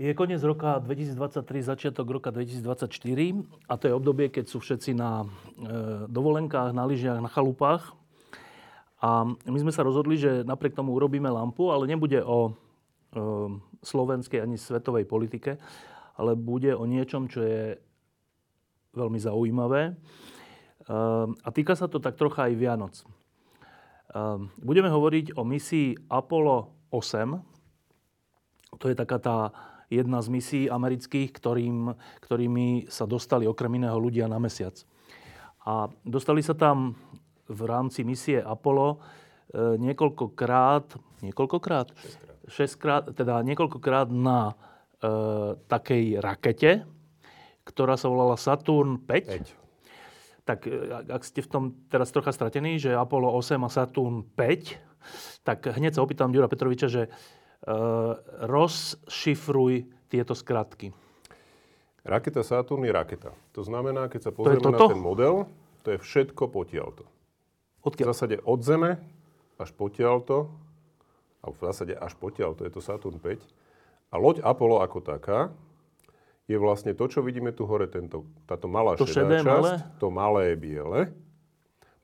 Je koniec roka 2023, začiatok roka 2024 a to je obdobie, keď sú všetci na e, dovolenkách, na lyžiach, na chalupách. A my sme sa rozhodli, že napriek tomu urobíme lampu, ale nebude o e, slovenskej ani svetovej politike, ale bude o niečom, čo je veľmi zaujímavé. E, a týka sa to tak trocha aj Vianoc. E, budeme hovoriť o misii Apollo 8. To je taká tá jedna z misií amerických, ktorým, ktorými sa dostali okrem iného ľudia na mesiac. A dostali sa tam v rámci misie Apollo e, niekoľkokrát, niekoľkokrát? Šestkrát. Šestkrát, teda niekoľkokrát na e, takej rakete, ktorá sa volala Saturn 5. 5. Tak e, ak ste v tom teraz trocha stratení, že Apollo 8 a Saturn 5, tak hneď sa opýtam Ďura Petroviča, že rozšifruj tieto skratky. Raketa Saturn je raketa. To znamená, keď sa pozrieme na ten model, to je všetko potiaľto. Odkiaľ? V zásade od Zeme až potiaľto, a v zásade až potiaľto je to Saturn 5. A loď Apollo ako taká je vlastne to, čo vidíme tu hore, tento, táto malá to šedá časť, malé? to malé biele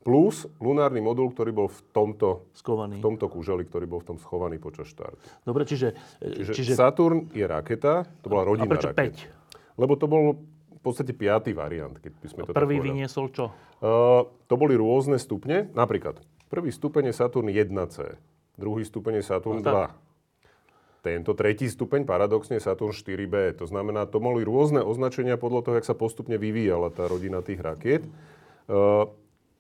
plus lunárny modul, ktorý bol v tomto, skovaný. v tomto kúželi, ktorý bol v tom schovaný počas štartu. Dobre, čiže... Čiže, čiže... Saturn je raketa, to bola rodinná raketa. A prečo raketa. 5? Lebo to bol v podstate piatý variant, keď by sme to Prvý vyniesol čo? Uh, to boli rôzne stupne. Napríklad, prvý stupeň je Saturn 1C, druhý stupeň je Saturn no, 2. Tak. Tento tretí stupeň paradoxne Saturn 4B. To znamená, to boli rôzne označenia podľa toho, jak sa postupne vyvíjala tá rodina tých rakiet. Uh,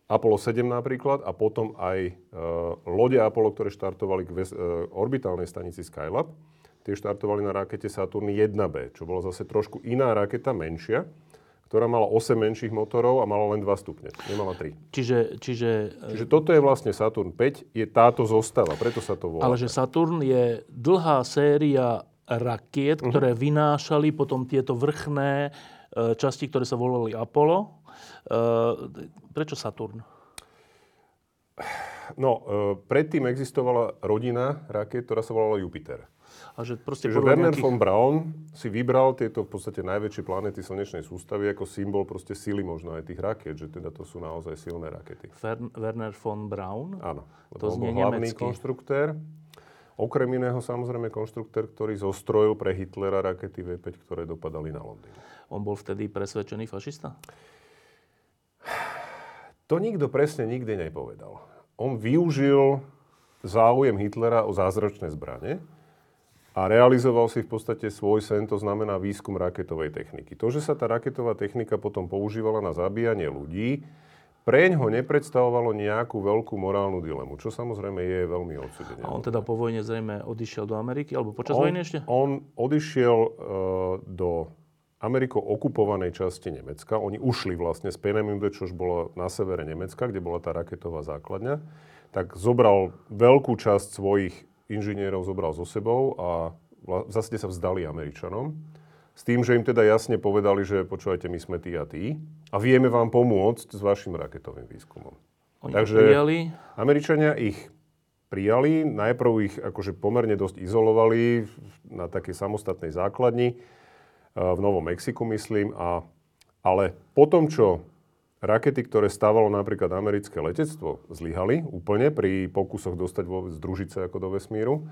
Apollo 7 napríklad a potom aj uh, lode Apollo, ktoré štartovali k ves- uh, orbitálnej stanici Skylab. Tie štartovali na rakete Saturn 1B, čo bola zase trošku iná raketa, menšia, ktorá mala 8 menších motorov a mala len 2 stupne. Nemala 3. Čiže, čiže, čiže toto je vlastne Saturn 5, je táto zostava, preto sa to volá. Ale že Saturn je dlhá séria rakiet, uh-huh. ktoré vynášali potom tieto vrchné časti, ktoré sa volali Apollo prečo Saturn? No, eh, predtým existovala rodina raket, ktorá sa volala Jupiter. A že proste Čiže Werner nejakých... von Braun si vybral tieto v podstate najväčšie planety slnečnej sústavy ako symbol proste síly možno aj tých raket, že teda to sú naozaj silné rakety. Fer- Werner von Braun? Áno. To znie hlavný nemecky. konštruktér. Okrem iného samozrejme konštruktér, ktorý zostrojil pre Hitlera rakety V5, ktoré dopadali na Londýn. On bol vtedy presvedčený fašista? To nikto presne nikdy nepovedal. On využil záujem Hitlera o zázračné zbranie a realizoval si v podstate svoj sen, to znamená výskum raketovej techniky. To, že sa tá raketová technika potom používala na zabíjanie ľudí, preň ho nepredstavovalo nejakú veľkú morálnu dilemu, čo samozrejme je veľmi odsudenie. A on teda po vojne zrejme odišiel do Ameriky, alebo počas on, vojny ešte? On odišiel uh, do Amerikou okupovanej časti Nemecka. Oni ušli vlastne z Peenemünde, čo už bolo na severe Nemecka, kde bola tá raketová základňa. Tak zobral veľkú časť svojich inžinierov zobral so sebou a v zásade sa vzdali Američanom. S tým, že im teda jasne povedali, že počúvajte, my sme tí a tí a vieme vám pomôcť s vašim raketovým výskumom. Oni Takže prijali? Američania ich prijali, najprv ich akože pomerne dosť izolovali na takej samostatnej základni v Novom Mexiku, myslím. A, ale potom, čo rakety, ktoré stávalo napríklad americké letectvo, zlyhali úplne pri pokusoch dostať vôbec družice ako do vesmíru,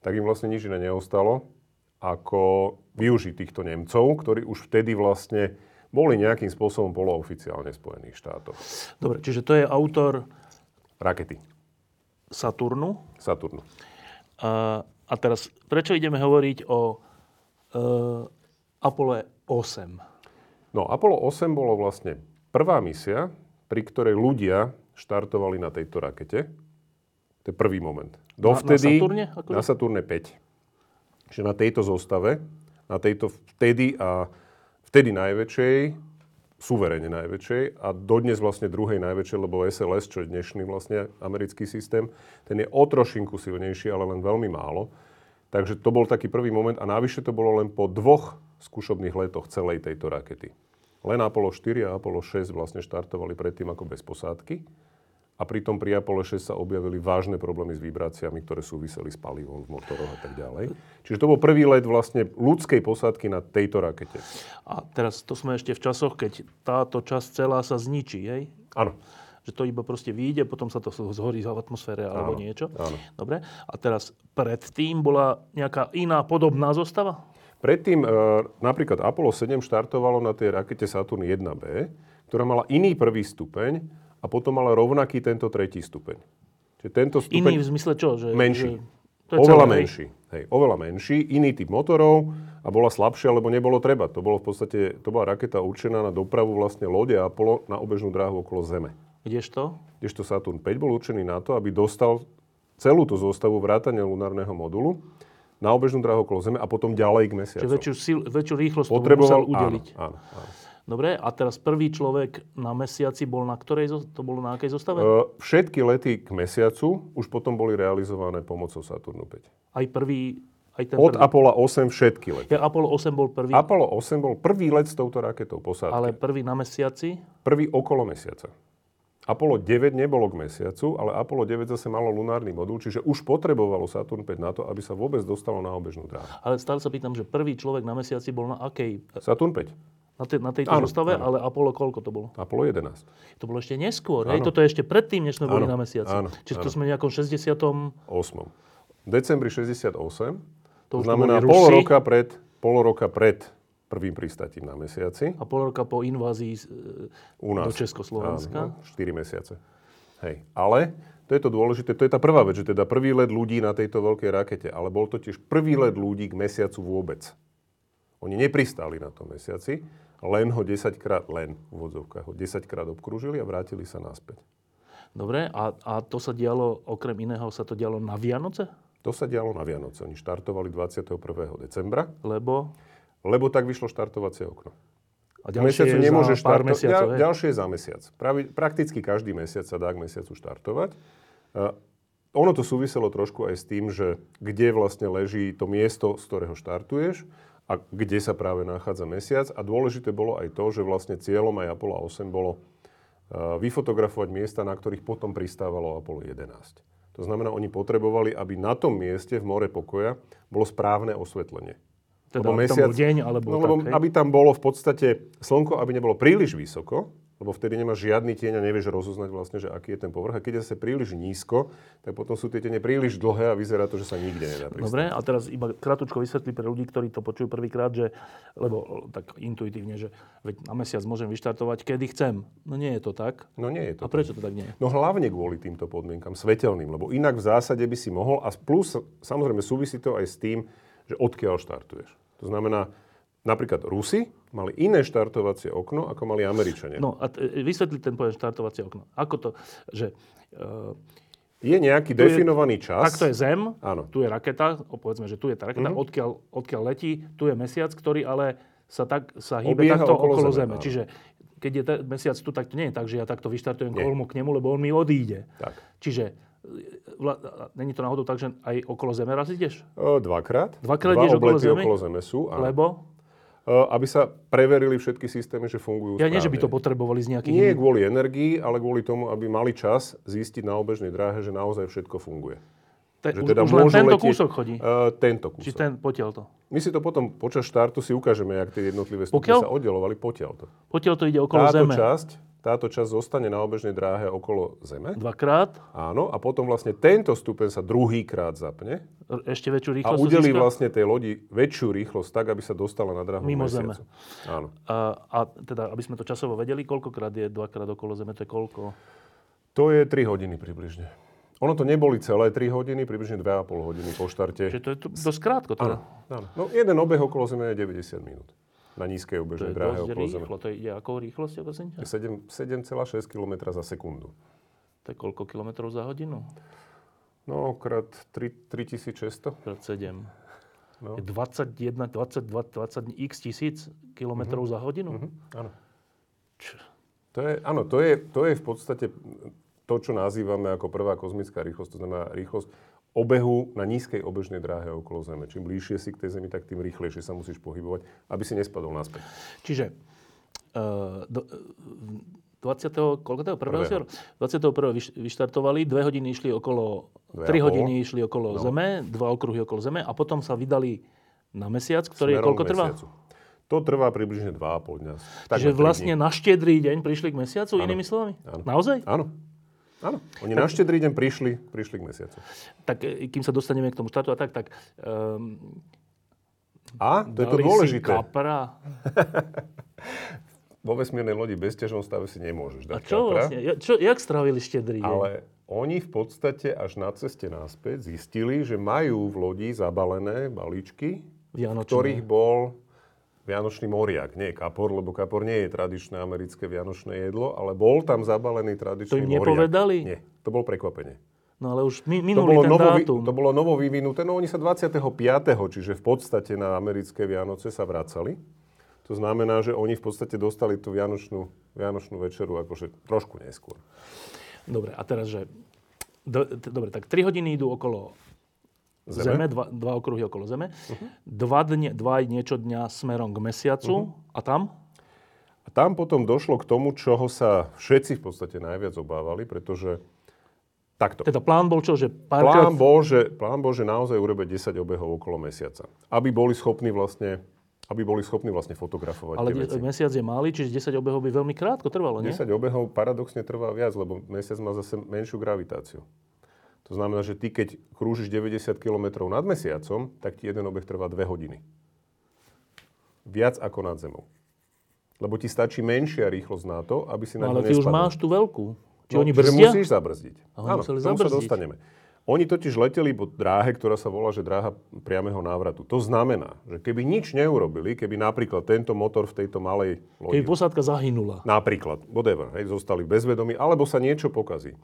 tak im vlastne nič iné neostalo, ako využiť týchto Nemcov, ktorí už vtedy vlastne boli nejakým spôsobom polooficiálne Spojených štátov. Dobre, čiže to je autor... Rakety. Saturnu. Saturnu. A, a teraz, prečo ideme hovoriť o e, Apollo 8. No, Apollo 8 bolo vlastne prvá misia, pri ktorej ľudia štartovali na tejto rakete. To je prvý moment. Dovtedy, na Saturne, akože? Na Saturne 5. Čiže na tejto zostave, na tejto vtedy a vtedy najväčšej, suverene najväčšej a dodnes vlastne druhej najväčšej, lebo SLS, čo je dnešný vlastne americký systém, ten je o trošinku silnejší, ale len veľmi málo. Takže to bol taký prvý moment a navyše to bolo len po dvoch skúšobných letoch celej tejto rakety. Len Apollo 4 a Apollo 6 vlastne štartovali predtým ako bez posádky a pritom pri Apollo 6 sa objavili vážne problémy s vibráciami, ktoré súviseli s palivom v motoroch a tak ďalej. Čiže to bol prvý let vlastne ľudskej posádky na tejto rakete. A teraz to sme ešte v časoch, keď táto časť celá sa zničí, hej? Áno. Že to iba proste vyjde, potom sa to zhorí v atmosfére alebo Áno, niečo. áno. Dobre. A teraz predtým bola nejaká iná podobná zostava? Predtým e, napríklad Apollo 7 štartovalo na tej rakete Saturn 1B, ktorá mala iný prvý stupeň a potom mala rovnaký tento tretí stupeň. Čiže tento stupeň... Iný v zmysle čo? Že, menší. Že, to je oveľa celé, menší. Hej, oveľa menší, iný typ motorov a bola slabšia, lebo nebolo treba. To bolo v podstate, to bola raketa určená na dopravu vlastne lode Apollo na obežnú dráhu okolo Zeme. Kdežto? Kdežto Saturn 5 bol určený na to, aby dostal celú tú zostavu vrátane lunárneho modulu na obežnú dráhu okolo Zeme a potom ďalej k mesiacu. Čiže väčšiu, sil, väčšiu rýchlosť tomu musel Potreboval, udeliť. Áno, áno, áno. Dobre, a teraz prvý človek na mesiaci bol na ktorej, to bolo na akej zostave? Všetky lety k mesiacu už potom boli realizované pomocou Saturnu 5. Aj prvý, aj ten Od prvý. Apollo 8 všetky lety. Ja, Apollo 8 bol prvý, Apollo 8 bol prvý let s touto raketou posádky. ale prvý na mesiaci. Prvý okolo mesiaca. Apollo 9 nebolo k mesiacu, ale Apollo 9 zase malo lunárny modul, čiže už potrebovalo Saturn 5 na to, aby sa vôbec dostalo na obežnú dráhu. Ale stále sa pýtam, že prvý človek na mesiaci bol na akej? Saturn 5. Na, te, na tejto Áno, zostave, áno. ale Apollo koľko to bolo? Apollo 11. To bolo ešte neskôr, hej? Áno. Toto je ešte predtým, než sme boli Áno, na mesiaci. áno, Čiže to áno. sme v nejakom 60. 8. V decembri 68. To, To to znamená boli pol roka, pred, pol roka pred prvým pristátím na mesiaci. a pol roka po invázii e, U nás. do Československa. Áno, 4 mesiace. Hej. Ale to je to dôležité, to je tá prvá vec, že teda prvý let ľudí na tejto veľkej rakete, ale bol to tiež prvý let ľudí k mesiacu vôbec. Oni nepristáli na tom mesiaci, len ho 10 krát, len v úvodzovkách, ho 10 krát obkrúžili a vrátili sa naspäť. Dobre, a, a to sa dialo, okrem iného, sa to dialo na Vianoce? To sa dialo na Vianoce. Oni štartovali 21. decembra, Lebo lebo tak vyšlo štartovacie okno. a ďalšie je nemôže za pár štarto- mesiacov, ďal- ďalšie je za mesiac. Pravi, prakticky každý mesiac sa dá k mesiacu štartovať. Uh, ono to súviselo trošku aj s tým, že kde vlastne leží to miesto, z ktorého štartuješ a kde sa práve nachádza mesiac. A dôležité bolo aj to, že vlastne cieľom aj Apollo 8 bolo uh, vyfotografovať miesta, na ktorých potom pristávalo Apollo 11. To znamená, oni potrebovali, aby na tom mieste v more pokoja bolo správne osvetlenie. Teda, tam bol deň, alebo no, tak, lebo hej? aby tam bolo v podstate slnko, aby nebolo príliš vysoko, lebo vtedy nemáš žiadny tieň a nevieš rozoznať vlastne, že aký je ten povrch. A keď je zase príliš nízko, tak potom sú tie tiene príliš dlhé a vyzerá to, že sa nikde nedá pristať. Dobre, a teraz iba krátko vysvetli pre ľudí, ktorí to počujú prvýkrát, že, lebo tak intuitívne, že veď na mesiac môžem vyštartovať, kedy chcem. No nie je to tak. No nie je A to. prečo to tak nie je? No hlavne kvôli týmto podmienkam, svetelným, lebo inak v zásade by si mohol, a plus samozrejme súvisí to aj s tým, že odkiaľ štartuješ. To znamená, napríklad Rusi mali iné štartovacie okno, ako mali Američania. No a t- vysvetli ten pojem štartovacie okno. Ako to, že uh, Je nejaký Tu je- definovaný čas. takto je Zem, Áno. tu je raketa, o, povedzme, že tu je tá raketa, Mhm. odkiaľ, odkiaľ letí, tu je mesiac, ktorý ale sa, tak, sa hýbe Obieha takto okolo okolo, Zeme, Zeme. Čiže keď je te- mesiac tu, tak to nie je tak, že ja takto vyštartujem kolmu k nemu, lebo on mi odíde. Tak. Čiže není to náhodou tak, že aj okolo Zeme raz ideš? Dvakrát. Dvakrát Dva ideš okolo Zeme? okolo Zeme sú. Áno. Lebo? Aby sa preverili všetky systémy, že fungujú Ja nie, že by to správne. potrebovali z nejakých Nie iných... kvôli energii, ale kvôli tomu, aby mali čas zistiť na obežnej dráhe, že naozaj všetko funguje. Te, Že teda už len tento letieť- kúsok chodí. Uh, tento Či kúsok. ten potiaľ to. My si to potom počas štartu si ukážeme, jak tie jednotlivé stupne sa oddelovali potiaľto. Potiaľ to ide okolo Táto Zeme. časť, táto časť zostane na obežnej dráhe okolo Zeme. Dvakrát, Áno, a potom vlastne tento stupeň sa druhýkrát zapne ešte väčšiu a rýchlosť udelí získa. vlastne tej lodi väčšiu rýchlosť tak, aby sa dostala na dráhu Mimo mesiacu. Zeme. Áno. A, a teda, aby sme to časovo vedeli, koľkokrát je dvakrát okolo Zeme, to je koľko? To je 3 hodiny približne. Ono to neboli celé 3 hodiny, približne 2,5 hodiny po štarte. Čiže to je to dosť krátko teda. Áno. No, jeden obeh okolo Zeme je 90 minút. Na nízkej obežnej dráhe okolo Zeme. rýchlo. To ide akou rýchlosťou, prosím ťa? 7 7,6 km za sekundu. To je koľko kilometrov za hodinu? No, krát 3, 3600. Krát 7. No. Je 21, 22, 20 x tisíc kilometrov za hodinu. Mhm, áno. Č- To je, áno, to je, to je v podstate to, čo nazývame ako prvá kozmická rýchlosť, to znamená rýchlosť obehu na nízkej obežnej dráhe okolo Zeme. Čím bližšie si k tej Zemi, tak tým rýchlejšie sa musíš pohybovať, aby si nespadol naspäť. Čiže uh, do, uh, 20. koľko to je? 1. Prvého. 21. vyš- vyštartovali, dve hodiny išli okolo, Dve a 3 pol. hodiny išli okolo No. Zeme, dva okruhy okolo Zeme a potom sa vydali na mesiac, ktorý je Smerom koľko k trvá? mesiacu. To trvá približne 2,5 dňa. Tri vlastne dni. na štedrý deň prišli k mesiacu, Áno. inými slovami? Áno. Naozaj? Áno. Áno. Oni na štedrý deň prišli, prišli k mesiacu. Tak e, kým sa dostaneme k tomu štartu a tak, tak um, A, to je to dôležité, kapra. vo vesmírnej lodi bez ťažom stave si nemôžeš A dať čo kapra, vlastne? Ja- Čo, jak strávili štedrý deň? Ale oni v podstate až na ceste naspäť zistili, že majú v lodi zabalené balíčky, v Vianočné. ktorých bol Vianočný moriak. Nie kapor, lebo kapor nie je tradičné americké vianočné jedlo, ale bol tam zabalený tradičný To im moriak. nepovedali? Nie, to bolo prekvapenie. No ale už mi, To minulý bolo, ten novo, dátum. to bolo novo vyvinuté, no oni sa 25. čiže v podstate na americké Vianoce sa vracali. To znamená, že oni v podstate dostali tú Vianočnú, Vianočnú večeru akože trošku neskôr. Dobre, a teraz, že... Do, dobre, tak 3 hodiny idú okolo Zeme, Zeme? dva, dva okruhy okolo Zeme, dva, dne, dva niečo dňa smerom k mesiacu a tam? A tam potom došlo k tomu, čoho sa všetci v podstate najviac obávali, pretože takto. Teda plán bol čo, že párkrát... Plán bol, že, plán bol, že naozaj urobiť 10 obehov okolo mesiaca. Aby boli schopní vlastne, aby boli schopní vlastne fotografovať ale tie veci. mesiac je malý, čiže 10 obehov by veľmi krátko trvalo, nie? 10 obehov paradoxne trvá viac, lebo mesiac má zase menšiu gravitáciu. To znamená, že ty keď krúžiš 90 km nad mesiacom, tak ti jeden obeh trvá 2 hodiny. Viac ako nad Zemou. Lebo ti stačí menšia rýchlosť na to, aby si na No, ale ty už nespadol. máš tú veľkú. Či No, oni brzdia? musíš zabrzdiť. A oni Áno, tomu sa zabrzdiť. dostaneme. Oni totiž leteli po dráhe, ktorá sa volá, že dráha priameho návratu. To znamená, že keby nič neurobili, keby napríklad tento motor v tejto malej Keby lodi, posádka zahynula. napríklad, whatever, hej, zostali bezvedomí, alebo sa niečo pokazí,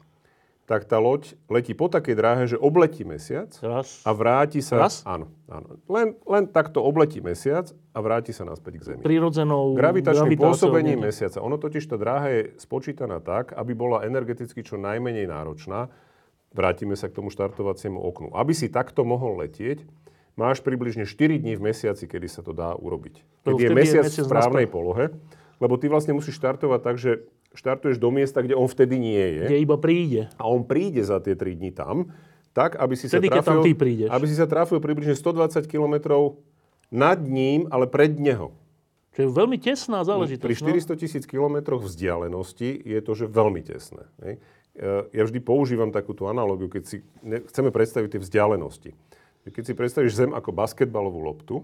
tak tá loď letí po takej dráhe, že obletí mesiac Raz. a vráti sa... Raz? Áno, áno. Len, len takto obletí mesiac a vráti sa naspäť k Zemi. Prirodzenou Gravitačným pôsobením mesiaca. Ono totiž tá dráha je spočítaná tak, aby bola energeticky čo najmenej náročná. Vrátime sa k tomu štartovaciemu oknu. Aby si takto mohol letieť, máš približne 4 dní v mesiaci, kedy sa to dá urobiť. Keď je vtedy je mesiac v mesiac správnej naspäť. polohe, lebo ty vlastne musíš štartovať tak, že štartuješ do miesta, kde on vtedy nie je Kde iba príde. a on príde za tie 3 dní tam, tak, aby si Vtedy, sa trafil, tam ty prídeš. aby si sa trafil približne 120 km nad ním, ale pred neho. Čo je veľmi tesná záležitosť. Pri no. 400 tisíc kilometroch vzdialenosti je to, že veľmi tesné. E, Ja vždy používam takúto analogiu, keď si chceme predstaviť tie vzdialenosti. Keď si predstavíš Zem ako basketbalovú loptu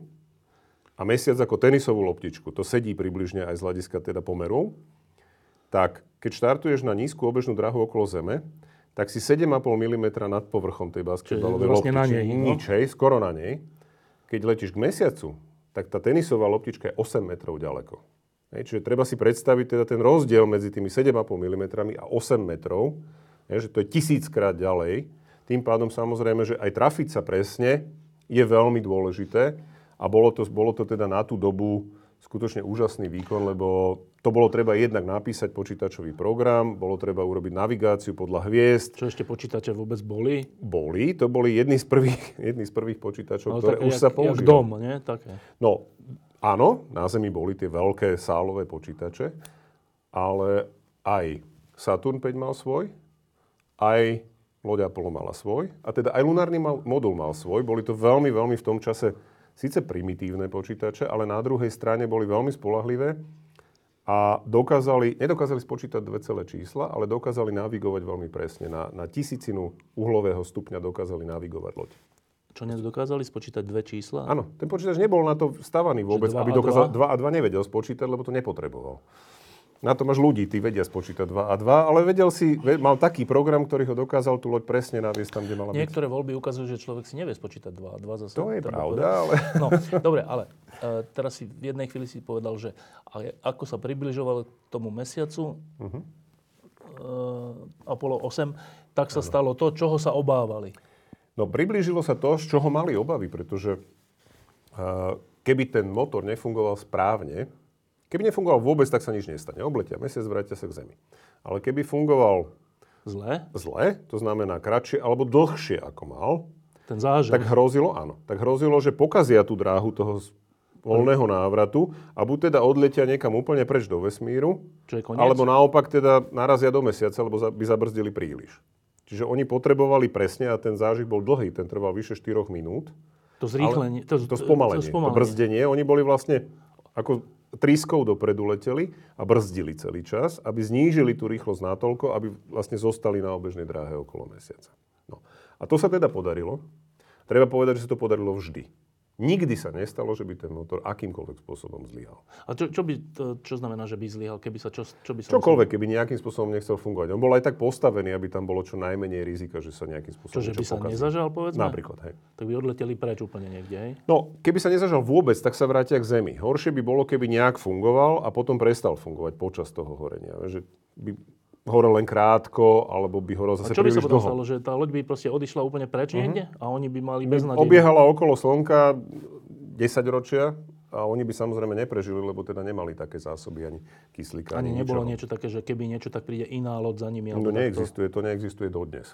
a Mesiac ako tenisovú loptičku, to sedí približne aj z hľadiska teda pomerov, tak keď štartuješ na nízku obežnú drahu okolo Zeme, tak si 7,5 mm nad povrchom tej basketbalovej vlastne na loptičky. nej, no. Nič, hej, skoro na nej. Keď letíš k Mesiacu, tak tá tenisová loptička je 8 metrov ďaleko. Hej, čiže treba si predstaviť teda ten rozdiel medzi tými 7,5 mm a 8 metrov, hej, že to je tisíckrát ďalej. Tým pádom samozrejme, že aj trafiť sa presne je veľmi dôležité a bolo to, bolo to teda na tú dobu skutočne úžasný výkon, lebo to bolo treba jednak napísať počítačový program, bolo treba urobiť navigáciu podľa hviezd, Čo ešte počítače vôbec boli? boli, to boli jedni z prvých, jedni z prvých počítačov, No, ktoré také už jak, sa používali. dom, nie? Také. No, áno, na Zemi boli tie veľké sálové počítače, ale aj Saturn 5 mal svoj, aj loď Apollo mala svoj, a teda aj lunárny mal, modul mal svoj. Boli to veľmi, veľmi v tom čase síce primitívne počítače, ale na druhej strane boli veľmi spolahlivé a dokázali, nedokázali spočítať dve celé čísla, ale dokázali navigovať veľmi presne. Na, na tisícinu uhlového stupňa dokázali navigovať loď. Čo nedokázali spočítať dve čísla? Áno, ten počítač nebol na to stavaný vôbec, aby dokázal... dva? 2 a 2 nevedel spočítať, lebo to nepotreboval. Na to máš ľudí, tí vedia spočítať 2 a 2, ale vedel si, mal taký program, ktorý ho dokázal tú loď presne naviesť tam, kde mala byť. Niektoré voľby ukazujú, že človek si nevie spočítať dva a dva zase. To je pravda, povedať. ale... No, dobre, ale uh, teraz si v jednej chvíli si povedal, že ako sa približoval k tomu mesiacu Mhm. uh, Apollo 8, tak sa stalo to, čoho sa obávali. No priblížilo sa to, z čoho mali obavy, pretože uh, keby ten motor nefungoval správne, keby nefungoval vôbec, tak sa nič nestane. Obletia mesiac, vrátia sa k Zemi. Ale keby fungoval Zle? zle, to znamená kratšie alebo dlhšie ako mal, Ten zážeh. tak hrozilo, áno, tak hrozilo, že pokazia tú dráhu toho voľného návratu a buď teda odletia niekam úplne preč do vesmíru, alebo naopak teda narazia do mesiaca, lebo by zabrzdili príliš. Čiže oni potrebovali presne, a ten zážih bol dlhý, ten trval vyše 4 minút, To zrýchlenie. to, to spomalenie, to, spomalenie. brzdenie, oni boli vlastne ako trískou dopredu leteli a brzdili celý čas, aby znížili tú rýchlosť natoľko, aby vlastne zostali na obežnej dráhe okolo mesiaca. No. A to sa teda podarilo. Treba povedať, že sa to podarilo vždy. Nikdy sa nestalo, že by ten motor akýmkoľvek spôsobom zlyhal. A čo, čo, by, čo znamená, že by zlyhal? Keby sa, čo, čo by sa Čokoľvek, keby nejakým spôsobom nechcel fungovať. On bol aj tak postavený, aby tam bolo čo najmenej rizika, že sa nejakým spôsobom Čo, že by sa pokazí. nezažal, povedzme? Napríklad, hej. Tak by odleteli preč úplne niekde, hej? No, keby sa nezažal vôbec, tak sa vrátia k Zemi. Horšie by bolo, keby nejak fungoval a potom prestal fungovať počas toho horenia. Že by horel len krátko, alebo by horel A zase čo by sa potom stalo? Že tá loď by proste odišla úplne preč niekde? A oni by mali beznadej. Obiehala okolo Slnka 10 ročia a oni by samozrejme neprežili, lebo teda nemali také zásoby ani kyslíka. Ani Ani, nebolo ničoho. niečo také, že keby niečo, tak príde iná loď za nimi. No neexistuje, to neexistuje dodnes.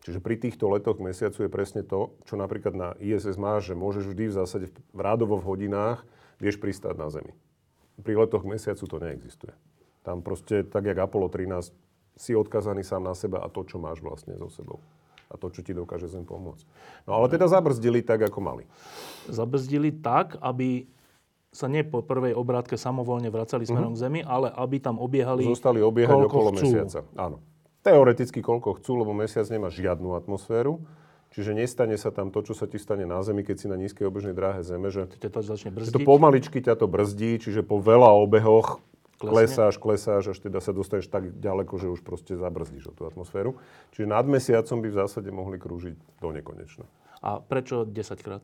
Čiže pri týchto letoch mesiacu je presne to, čo napríklad na ISS má, že môžeš vždy v zásade v- rádovo v hodinách vieš pristáť na Zemi. Pri letoch mesiacu to neexistuje. Tam proste, tak jak Apollo 13, si odkazaný sám na seba a to, čo máš vlastne so sebou. A to, čo ti dokáže Zem pomôcť. No ale teda zabrzdili tak, ako mali. Zabrzdili tak, aby sa nie po prvej obrátke samovolne vracali smerom k Zemi, ale aby tam obiehali Zostali obiehať okolo chcú. mesiaca. Áno. Teoreticky koľko chcú, lebo mesiac nemá žiadnu atmosféru. Čiže nestane sa tam to, čo sa ti stane na Zemi, keď si na nízkej obežnej dráhe Zeme, že Ťa to začne Že to brzdiť. pomaličky ťa to brzdí, čiže po veľa obehoch Klesne. klesáš, klesáš, až teda sa dostaneš tak ďaleko, že už proste zabrzdíš o tú atmosféru. Čiže nad mesiacom by v zásade mohli krúžiť do nekonečna. A prečo 10 krát?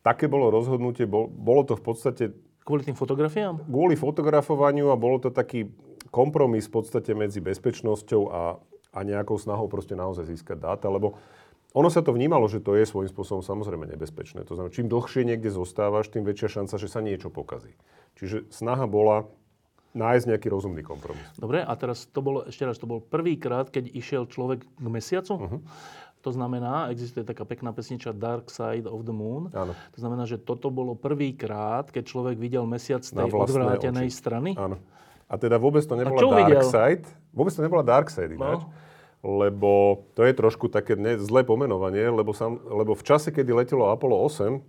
Také bolo rozhodnutie, bol, bolo to v podstate Kvôli tým fotografiám? kvôli fotografovaniu a bolo to taký kompromis v podstate medzi bezpečnosťou a, a nejakou snahou proste naozaj získať dáta, lebo ono sa to vnímalo, že to je svojím spôsobom samozrejme nebezpečné. To znamená, čím dlhšie niekde zostávaš, tým väčšia šanca, že sa niečo pokazí. Čiže snaha bola nájsť nejaký rozumný kompromis. Dobre, a teraz to bolo, ešte raz, to bol prvýkrát, keď išiel človek k mesiacu. Mhm. To znamená, existuje taká pekná pesnička Dark Side of the Moon. Áno. To znamená, že toto bolo prvýkrát, keď človek videl mesiac z tej odvrátenej oči. strany. Áno. A teda vôbec to nebola Dark videl? Side. Vôbec to nebola Dark Side ináč. No. Lebo to je trošku také ne, zlé pomenovanie, lebo, sam, lebo v čase, kedy letelo Apollo 8,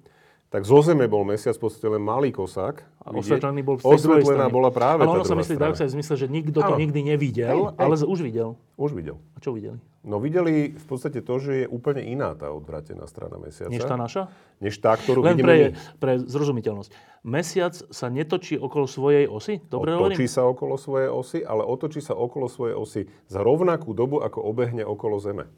tak zo Zeme bol mesiac v podstate len malý kosák. A osvetlený bol z Osvetlená bola práve Ale ono sa myslí Side v zmysle, že nikto to nikdy nevidel, Hej, hej. ale už videl. Už videl. A čo videli? No videli v podstate to, že je úplne iná tá odvrátená strana mesiaca. Než tá naša? Než tá, ktorú Len vidíme pre, pre zrozumiteľnosť. Mesiac sa netočí okolo svojej osy? Dobre Otočí hovorím? sa okolo svojej osy, ale otočí sa okolo svojej osy za rovnakú dobu, ako obehne okolo Zeme.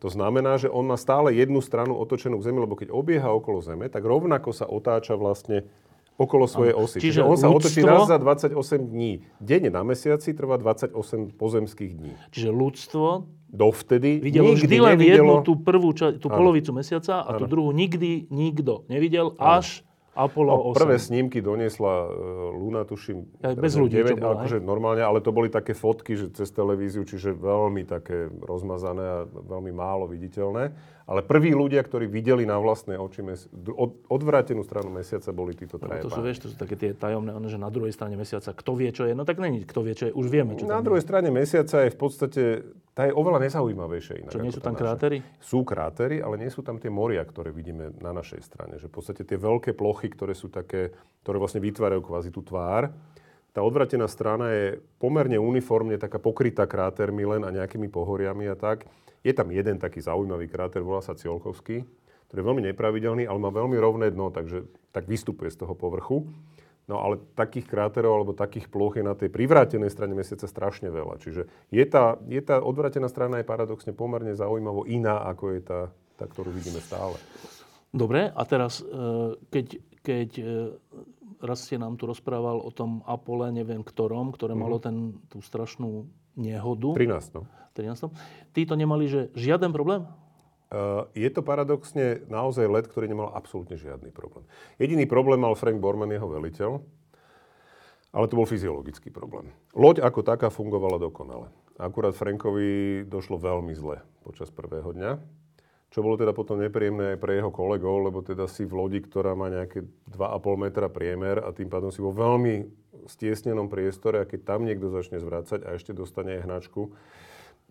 To znamená, že on má stále jednu stranu otočenú k Zemi, lebo keď obieha okolo Zeme, tak rovnako sa otáča vlastne okolo svojej osy. Čiže Čiže, on sa otočí ľudstvo- raz za 28 dní. Denne na mesiaci trvá 28 pozemských dní. Čiže ľudstvo Dovtedy videlo nikdy vždy len jednu nevidelo... tú prvú, ča- tú polovicu mesiaca a tú druhú nikdy nikto nevidel, až Apollo No, 8. prvé snímky doniesla uh, Luna, tuším, Aj bez ľudí, čo 9, bola, akože normálne, ale to boli také fotky, že cez televíziu, čiže veľmi také rozmazané a veľmi málo viditeľné. Ale prví ľudia, ktorí videli na vlastné oči mes- od, odvrátenú stranu mesiaca, boli títo No, traje to sú, vieš, to sú také tie tajomné, že na druhej strane mesiaca, kto vie, čo je. No tak není, kto vie, čo je, už vieme, čo Na druhej strane mesiaca je v podstate, tá je oveľa nezaujímavejšia inak. Čo, nie sú tam krátery? Sú krátery, ale nie sú tam tie moria, ktoré vidíme na našej strane. Že v podstate tie veľké plochy, ktoré sú také, ktoré vlastne vytvárajú kvázi tú tvár, tá odvratená strana je pomerne uniformne taká pokrytá krátermi len a nejakými pohoriami a tak. Je tam jeden taký zaujímavý kráter, volá sa Ciolkovský, ktorý je veľmi nepravidelný, ale má veľmi rovné dno, takže tak vystupuje z toho povrchu. No ale takých kráterov alebo takých ploch je na tej privrátenej strane mesiaca strašne veľa. Čiže je tá, je tá odvrátená strana je paradoxne pomerne zaujímavo iná, ako je tá, tá ktorú vidíme stále. Dobre, a teraz, e, keď, keď e, raz ste nám tu rozprával o tom Apole, neviem ktorom, ktoré Mhm. malo ten, tú strašnú nehodu. 13, no. 13. Títo nemali, že žiaden problém? Je to paradoxne naozaj let, ktorý nemal absolútne žiadny problém. Jediný problém mal Frank Borman, jeho veliteľ, ale to bol fyziologický problém. Loď ako taká fungovala dokonale. Akurát Frankovi došlo veľmi zle počas prvého dňa, čo bolo teda potom nepríjemné aj pre jeho kolegov, lebo teda si v lodi, ktorá má nejaké 2,5 metra priemer a tým pádom si vo veľmi stiesnenom priestore a keď tam niekto začne zvracať a ešte dostane aj hnačku,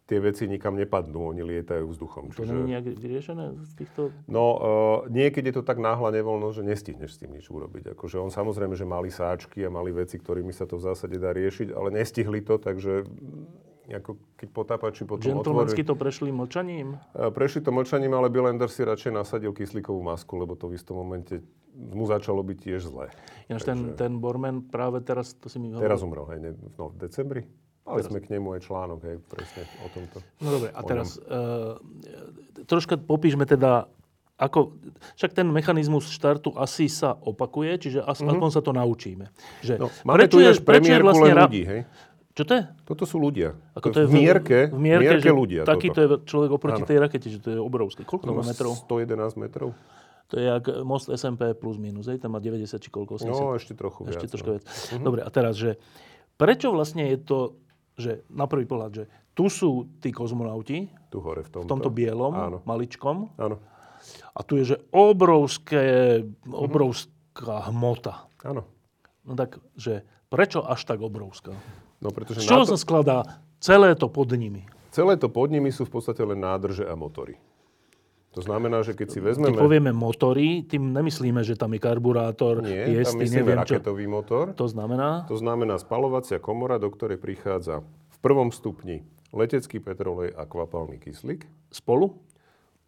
tie veci nikam nepadnú, oni lietajú vzduchom. To Čiže... nie je nejak vyriešené z týchto... No, uh, niekedy je to tak náhla nevoľno, že nestihneš s tým nič urobiť. Akože on samozrejme, že mali sáčky a mali veci, ktorými sa to v zásade dá riešiť, ale nestihli to, takže mm, ako keď potápači potom Gentlemansky to prešli mlčaním? Uh, prešli to mlčaním, ale Bilander si radšej nasadil kyslíkovú masku, lebo to v istom momente mu začalo byť tiež zle. Ináč Takže... ten, ten Borman práve teraz, to si mi hovoril... Teraz umrel, hej, no, v decembri? Mali sme k nemu aj článok, hej, presne o tomto. No dobre, a teraz uh, troška popíšme teda, ako, však ten mechanizmus štartu asi sa opakuje, čiže as, mm-hmm. aspoň sa to naučíme. Že no, máme prečo tu je, prečo je vlastne len ľudí, hej? Čo to je? Toto sú ľudia. Ako to je v mierke, v mierke, mierke ľudia. Takýto je človek oproti Áno. tej rakete, že to je obrovské. Koľko to má metrov? 111 metrov. To je jak most SMP plus minus, hej? Tam má 90 či koľko? 80? No, ešte trochu ešte viac. trošku no. viac. Mm-hmm. Dobre, a teraz, že prečo vlastne je to že na prvý pohľad, že tu sú tí kozmonauti, tu hore v tomto, v tomto bielom, Áno. maličkom. Áno. A tu je, že obrovské, obrovská hmota. Áno. No tak, že prečo až tak obrovská? No, pretože Z čoho to... sa skladá celé to pod nimi? Celé to pod nimi sú v podstate len nádrže a motory. To znamená, že keď si vezmeme... Keď povieme motory, tým nemyslíme, že tam je karburátor, Nie, piesty, tam myslíme neviem raketový čo. motor. To znamená? To znamená spalovacia komora, do ktorej prichádza v prvom stupni letecký petrolej a kvapalný kyslík. Spolu?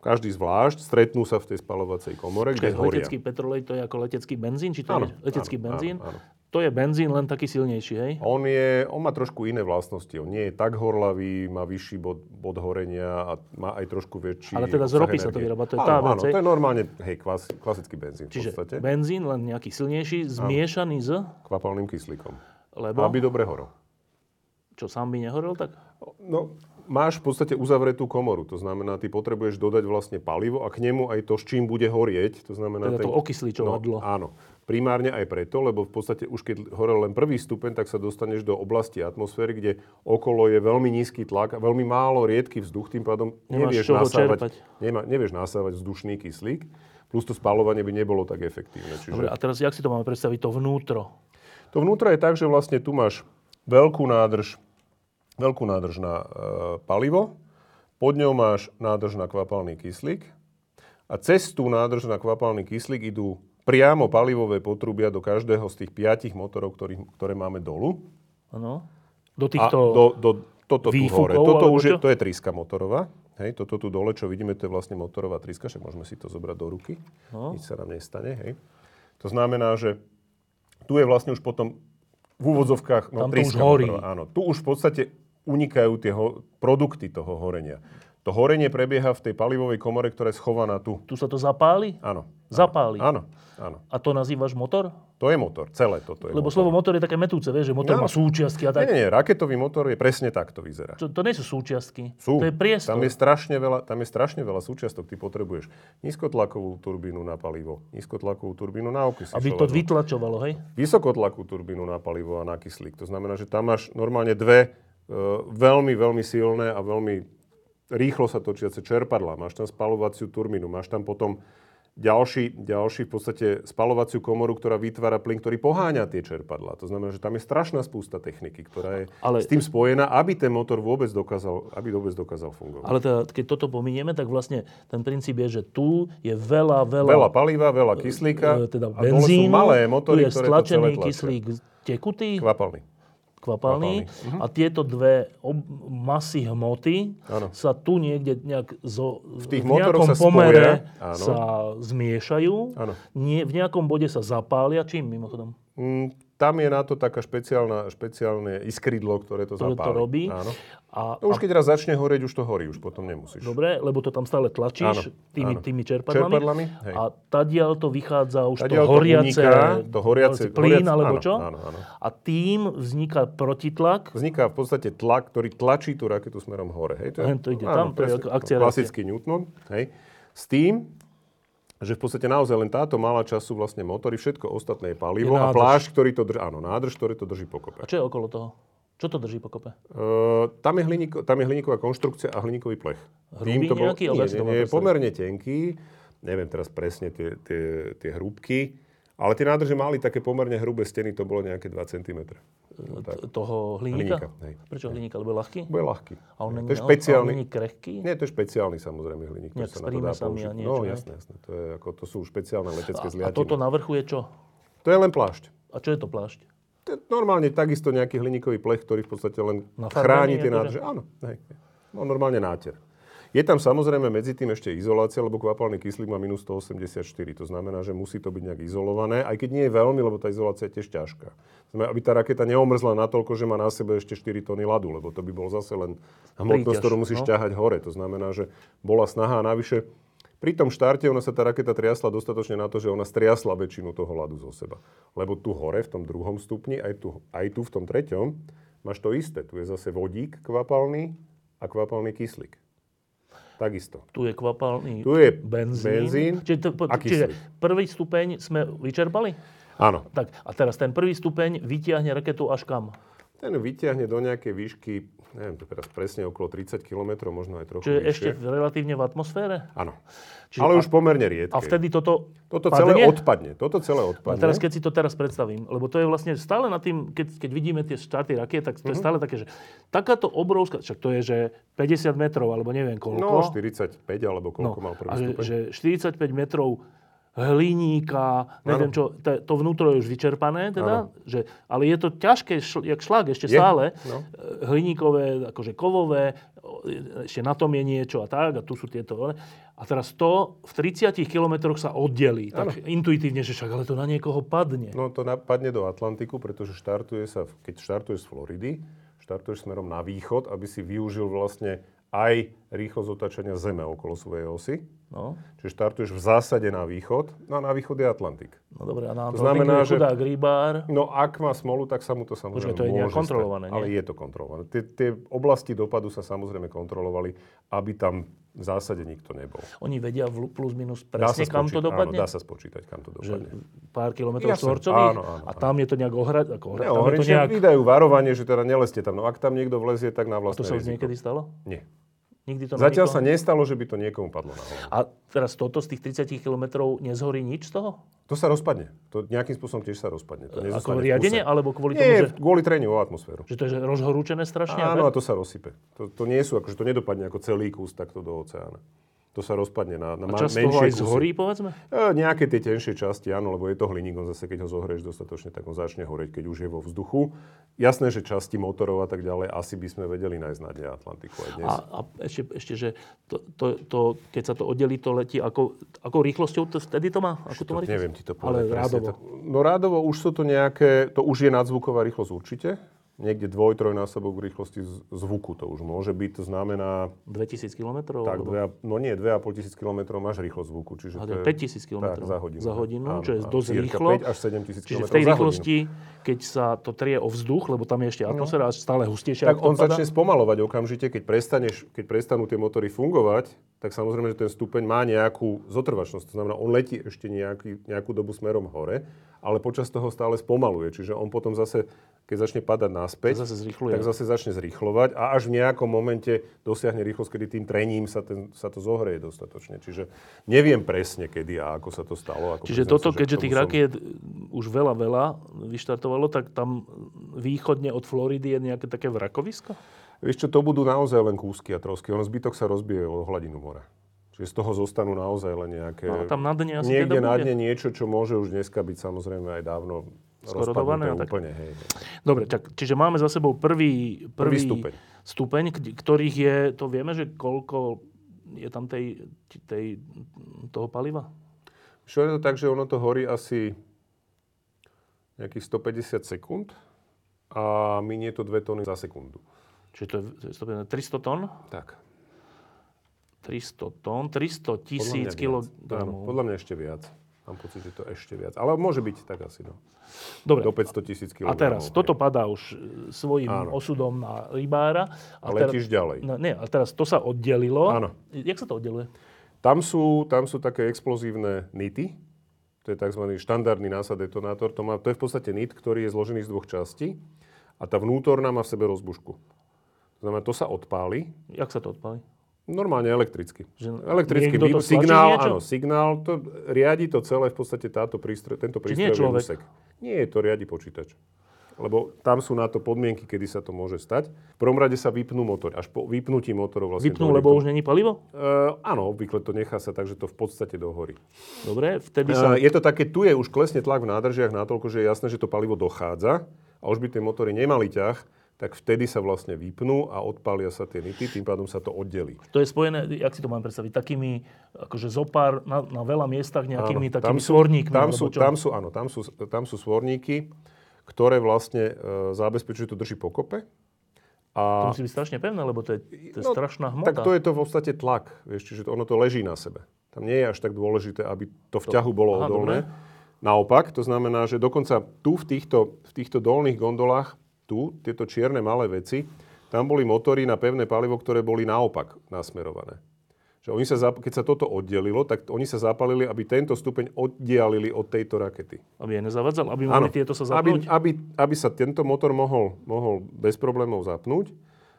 Každý zvlášť, stretnú sa v tej spalovacej komore, Počkej, kde horia. Letecký petrolej to je ako letecký benzín? Či to áno, je letecký áno, benzín? Áno, áno. To je benzín, len taký silnejší, hej? On, je, on má trošku iné vlastnosti. On nie je tak horlavý, má vyšší bod, bod horenia a má aj trošku väčší Ale teda z ropy sa to vyrába, to je tá áno, vec, áno, to je normálne, hej, klas, klasický benzín Čiže v podstate. benzín, len nejaký silnejší, zmiešaný s... Kvapalným kyslíkom. Lebo? Aby dobre horol. Čo, sám by nehorel tak? No, máš v podstate uzavretú komoru. To znamená, ty potrebuješ dodať vlastne palivo a k nemu aj to, s čím bude horieť. To znamená... Teda ten... to okysličovadlo. No, áno. Primárne aj preto, lebo v podstate už keď horel len prvý stupeň, tak sa dostaneš do oblasti atmosféry, kde okolo je veľmi nízky tlak a veľmi málo riedky vzduch, tým pádom nevieš nasávať, nema, nevieš nasávať vzdušný kyslík, plus to spalovanie by nebolo tak efektívne. Čiže... Dobre, a teraz jak si to máme predstaviť, to vnútro? To vnútro je tak, že vlastne tu máš veľkú nádrž, veľkú nádrž na e, palivo, pod ňou máš nádrž na kvapalný kyslík a cez tú nádrž na kvapalný kyslík idú priamo palivové potrubia do každého z tých piatich motorov, ktorý, ktoré máme dolu. Áno. Do týchto a do, do, toto výfukov, tu hore. Toto už je, to je triska motorová. Hej, toto tu dole, čo vidíme, to je vlastne motorová triska, však môžeme si to zobrať do ruky. No. Nič sa nám nestane. Hej. To znamená, že tu je vlastne už potom v úvodzovkách no, Tam triska to už horí. motorová. Áno, tu už v podstate unikajú tie ho, produkty toho horenia. To horenie prebieha v tej palivovej komore, ktorá je schovaná tu. Tu sa to zapáli? Áno. Zapáli? Áno, áno. A to nazývaš motor? To je motor, celé toto je Lebo motor. slovo motor je také metúce, vieš, že motor No. má súčiastky a tak. Nie, nie, raketový motor je presne takto vyzerá. To, to nie sú súčiastky. Sú. To je priestor. Tam je, strašne veľa, tam je strašne veľa súčiastok. Ty potrebuješ nízkotlakovú turbínu na palivo, nízkotlakovú turbínu na okysličovadlo. Aby to vytlačovalo, hej? Vysokotlakú turbínu na palivo a na kyslík. To znamená, že tam máš normálne dve e, veľmi, veľmi silné a veľmi rýchlo sa točiace čerpadlá. Máš tam spalovaciu turbínu, máš tam potom ďalší, ďalší v podstate spalovaciu komoru, ktorá vytvára plyn, ktorý poháňa tie čerpadlá. To znamená, že tam je strašná spústa techniky, ktorá je Ale- s tým spojená, aby ten motor vôbec dokázal, aby vôbec dokázal fungovať. Ale teda, keď toto pominieme, tak vlastne ten princíp je, že tu je veľa, veľa... Veľa paliva, veľa kyslíka e, teda a dole sú benzínu, malé motory, tu je ktoré to celé stlačený tlačia. kyslík tekutý, Kvapalný. Kvapalný. Kvapalný. Mhm. A tieto dve ob- masy hmoty Áno. sa tu niekde nejak zo, v tých v nejakom sa pomere spoja. Sa zmiešajú. Nie, v nejakom bode sa zapália. Čím mimochodom? Mm, tam je na to taká špeciálna, špeciálne iskrydlo, ktoré to Ktoré to zapáli. robí. Áno. A, No už keď raz začne horeť, už to horí, už potom nemusíš. Dobre, lebo to tam stále tlačíš Áno, tými, áno. tými čerpadlami. Čerpadlami, hej. A tadiaľ to vychádza už Tadiaľ to to horiace, uniká, to horiace- plyn horiace- alebo áno, čo. áno, áno. A tým vzniká protitlak. Vzniká v podstate tlak, ktorý tlačí tú raketu smerom hore. Hej? Len to ide tam, to je akcia Klasický Newton. Hej? S tým, že v podstate naozaj len táto malá časť sú vlastne motory, všetko ostatné je palivo Je a plášť, ktorý to drží, áno, nádrž, ktorý to drží pokope. A čo je okolo toho? Čo to drží pokope? Uh, tam, je hliníko, tam je hliníková konštrukcia a hliníkový plech. Hrubý to nejaký? nie, nie, nie, je pomerne tenký. Neviem teraz presne tie, tie, tie hrúbky. Ale tie nádrže mali také pomerne hrubé steny, to bolo nejaké 2 cm. No, tak. Toho hliníka? Hliníka, hej. Prečo hliníka? Lebo je ľahký? Bude ľahký. A on to je špeciálny. není krehký? Nie, to je špeciálny samozrejme hliník. Nejak sa na to dá a niečo, No hej? jasné, jasné. To, je, ako, to sú špeciálne letecké A zliatiny. toto navrchu je čo? To je len plášť. A čo je to plášť? To je normálne takisto nejaký hliníkový plech, ktorý v podstate len chráni tie akože? nádrže. Áno, hej. No normálne náter. Je tam samozrejme medzi tým ešte izolácia, lebo kvapalný kyslík má minus 184. To znamená, že musí to byť nejak izolované, aj keď nie je veľmi, lebo tá izolácia je tiež ťažká. Znamená, aby tá raketa neomrzla natoľko, že má na sebe ešte 4 tony ľadu, lebo to by bol zase len hmotnosť, ktorú musíš no. ťahať hore. To znamená, že bola snaha a navyše pri tom štarte ona sa tá raketa triasla dostatočne na to, že ona striasla väčšinu toho ľadu zo seba. Lebo tu hore, v tom druhom stupni, aj tu, aj tu v tom treťom, máš to isté. Tu je zase vodík kvapalný a kvapalný kyslík. Takisto. Tu je kvapalný Tu je benzín. benzín Čiže, to, po, čiže prvý stupeň sme vyčerpali? Áno. Tak, a teraz ten prvý stupeň vytiahne raketu až kam? Ten vyťahne do nejakej výšky, neviem to teraz presne, okolo 30 km, možno aj trochu Čiže vyššie. ešte relatívne v atmosfére? Áno. Čiže Ale a- už pomerne riedke. A vtedy toto Toto padne? celé odpadne. Toto celé A odpadne. teraz, keď si to teraz predstavím, lebo to je vlastne stále na tým, keď, keď vidíme tie štarty rakiet, tak to Mhm. je stále také, že takáto obrovská, však to je, že 50 metrov, alebo neviem koľko. No, 45 alebo koľko No, mal prvý a že, že 45 metrov hliníka, neviem čo, to, to vnútro je už vyčerpané teda, že, ale je to ťažké, šl, jak šlak ešte Je, stále, no. e, hliníkové, akože kovové, ešte na tom je niečo a tak, a tu sú tieto. A teraz to v 30 kilometroch sa oddelí, tak intuitívne, že však ale to na niekoho padne. No to napadne do Atlantiku, pretože štartuje sa, keď štartuješ z Floridy, štartuješ smerom na východ, aby si využil vlastne aj rýchlosť otáčania Zeme okolo svojej osy. No, Čiže štartuješ v zásade na východ, no a na východ je Atlantik. no dobre, a na To znamená, že- chudák rybár, No ak má smolu, tak sa mu to samozrejme Počkaj, to je môže kontrolované, stať. Ale nie? je to kontrolované. Tie, tie oblasti dopadu sa samozrejme kontrolovali, aby tam v zásade nikto nebol. oni vedia v plus minus presne, kam to dopadne? Áno, dá sa spočítať, kam to že dopadne. pár kilometrov štvorcových a tam je to nejak ohrad, ako ohrad, Ne, tam je to nejak, vydajú varovanie, že teda neleste tam. No ak tam niekto vlezie, tak na to vlastné sa už niekedy stalo? Nie. Nikdy to Zatiaľ nikoho- sa nestalo, že by to niekomu padlo na hlavu. A teraz toto z tých 30 kilometrov nezhorí nič z toho? To sa rozpadne. To nejakým spôsobom tiež sa rozpadne. To Ako riadenie? Alebo kvôli tomu, Nie, že, kvôli treniu o atmosféru. že to je rozhorúčené strašne? Áno, a a to sa rozsype. To, to nie sú, akože to nedopadne ako celý kus takto do oceána. To sa rozpadne na, na a časť toho menšie aj kusy. zhorí, povedzme? E, nejaké tie tenšie časti, áno, lebo je to hliník, on zase keď ho zohrieš dostatočne, tak on začne horeť, keď už je vo vzduchu. Jasné, že časti motorov a tak ďalej asi by sme vedeli nájsť na dne Atlantiku aj dnes. A, a ešte, ešte, že to, to, to, keď sa to oddelí, to letí, ako, ako rýchlosťou to vtedy to má? Ako to má rýchlosť? neviem ti to Ale povedať. presne. rádovo. To- No rádovo už sú to nejaké, to už je nadzvuková rýchlosť určite. Niekde dvoj, trojnásobok rýchlosti zvuku to už môže byť. To znamená, 2000 kilometrov? tak, dve, a- no nie, 2,5 tisíc kilometrov máš rýchlosť zvuku. Čiže to je 5000 kilometrov tak, za hodinu. za hodinu, Áno, čo je áno, dosť rýchlo. 5 až 7 tisíc Čiže v tej rýchlosti, keď sa to trie o vzduch, lebo tam je ešte atmosféra a stále hustejšia, Tak on padá. začne spomalovať okamžite, keď, prestaneš, keď prestanú tie motory fungovať, tak samozrejme, že ten stupeň má nejakú zotrvačnosť. To znamená, on letí ešte nejaký, nejakú dobu smerom hore, ale počas toho stále spomaluje. Čiže on potom zase, keď začne padať naspäť, Tak zase zrýchluje. tak zase začne zrýchlovať a až v nejakom momente dosiahne rýchlosť, kedy tým trením sa, ten, sa to zohreje dostatočne. Čiže neviem presne, kedy a ako sa to stalo. Ako Čiže toto, sa, že keďže tých som- rakiet už veľa, veľa vyštartovalo, tak tam východne od Floridy je nejaké také vrakovisko? Vieš čo, to budú naozaj len kúsky a trosky. Ono zbytok sa rozbije o hladinu mora. Čiže z toho zostanú naozaj len nejaké... No, tam na dne asi Niekde teda na dne niečo, čo môže už dneska byť samozrejme aj dávno rozpadnuté tak? úplne. Hej, hej. Dobre, tak, čiže máme za sebou prvý, prvý, Prvý stupeň. stupeň, ktorých je, to vieme, že koľko je tam tej, tej, toho paliva? Čo je to tak, že ono to horí asi... nejakých 150 sekúnd a minie to 2 tony za sekundu. Čiže to je to je 150 300 tón? Tak. 300 tón, 300 Podľa tisíc kilogramov. podľa mňa ešte viac. Mám pocit, že to ešte viac. Ale môže byť tak asi, no. Dobre. Do 500 tisíc A kilogramov. teraz, hej. toto padá už e, svojim Áno. osudom na rybára. A letíš ďalej. No, nie, a teraz to sa oddelilo. Áno. Jak sa to oddeluje? Tam sú, tam sú také explozívne nity. To je tzv. štandardný násad detonátor. To, má, to je v podstate nit, ktorý je zložený z dvoch častí. A tá vnútorná má v sebe rozbušku. To znamená, to sa odpáli. Jak sa to odpáli? Normálne elektricky. Že Elektrický to stlačí signál, niečo? áno, signál, to riadi to celé v podstate táto prístroj, tento Čiže nie prístroj človek? úsek. Nie, to riadi počítač. Lebo tam sú na to podmienky, kedy sa to môže stať. V prvom rade sa vypnú motory. Až po vypnutí motorov vlastne... Vypnú, lebo tomu. už není palivo? Uh, áno, obvykle to nechá sa tak, že to v podstate dohorí. Dobre, vtedy sa... Uh, je to také, tu je už klesne tlak v nádržiach natoľko, že je jasné, že to palivo dochádza a už by tie motory nemali ťah, tak vtedy sa vlastne vypnú a odpália sa tie nity, tým pádom sa to oddelí. To je spojené, jak si to mám predstaviť, takými, akože zopár na, na veľa miestach nejakými Áno, takými sú, svorníkmi. Tam sú, tam sú, áno, tam sú, tam sú svorníky, ktoré vlastne e, zabezpečujú, to drží pokope. To A, musí byť strašne pevné, lebo to je, to je No, strašná hmota. tak to je to v podstate tlak, vieš, čiže to- ono to leží na sebe. Tam nie je až tak dôležité, aby to v ťahu bolo aha, odolné. dobre. Naopak, to znamená, že dokonca tu v týchto, v týchto dolných gondolách, tu, tieto čierne malé veci, tam boli motory na pevné palivo, ktoré boli naopak nasmerované. Že oni sa, keď sa toto oddelilo, tak oni sa zapalili, aby tento stupeň oddialili od tejto rakety. Aby je nezavadzal, aby mohli tieto sa aby, zapnúť. aby, aby sa tento motor mohol, mohol bez problémov zapnúť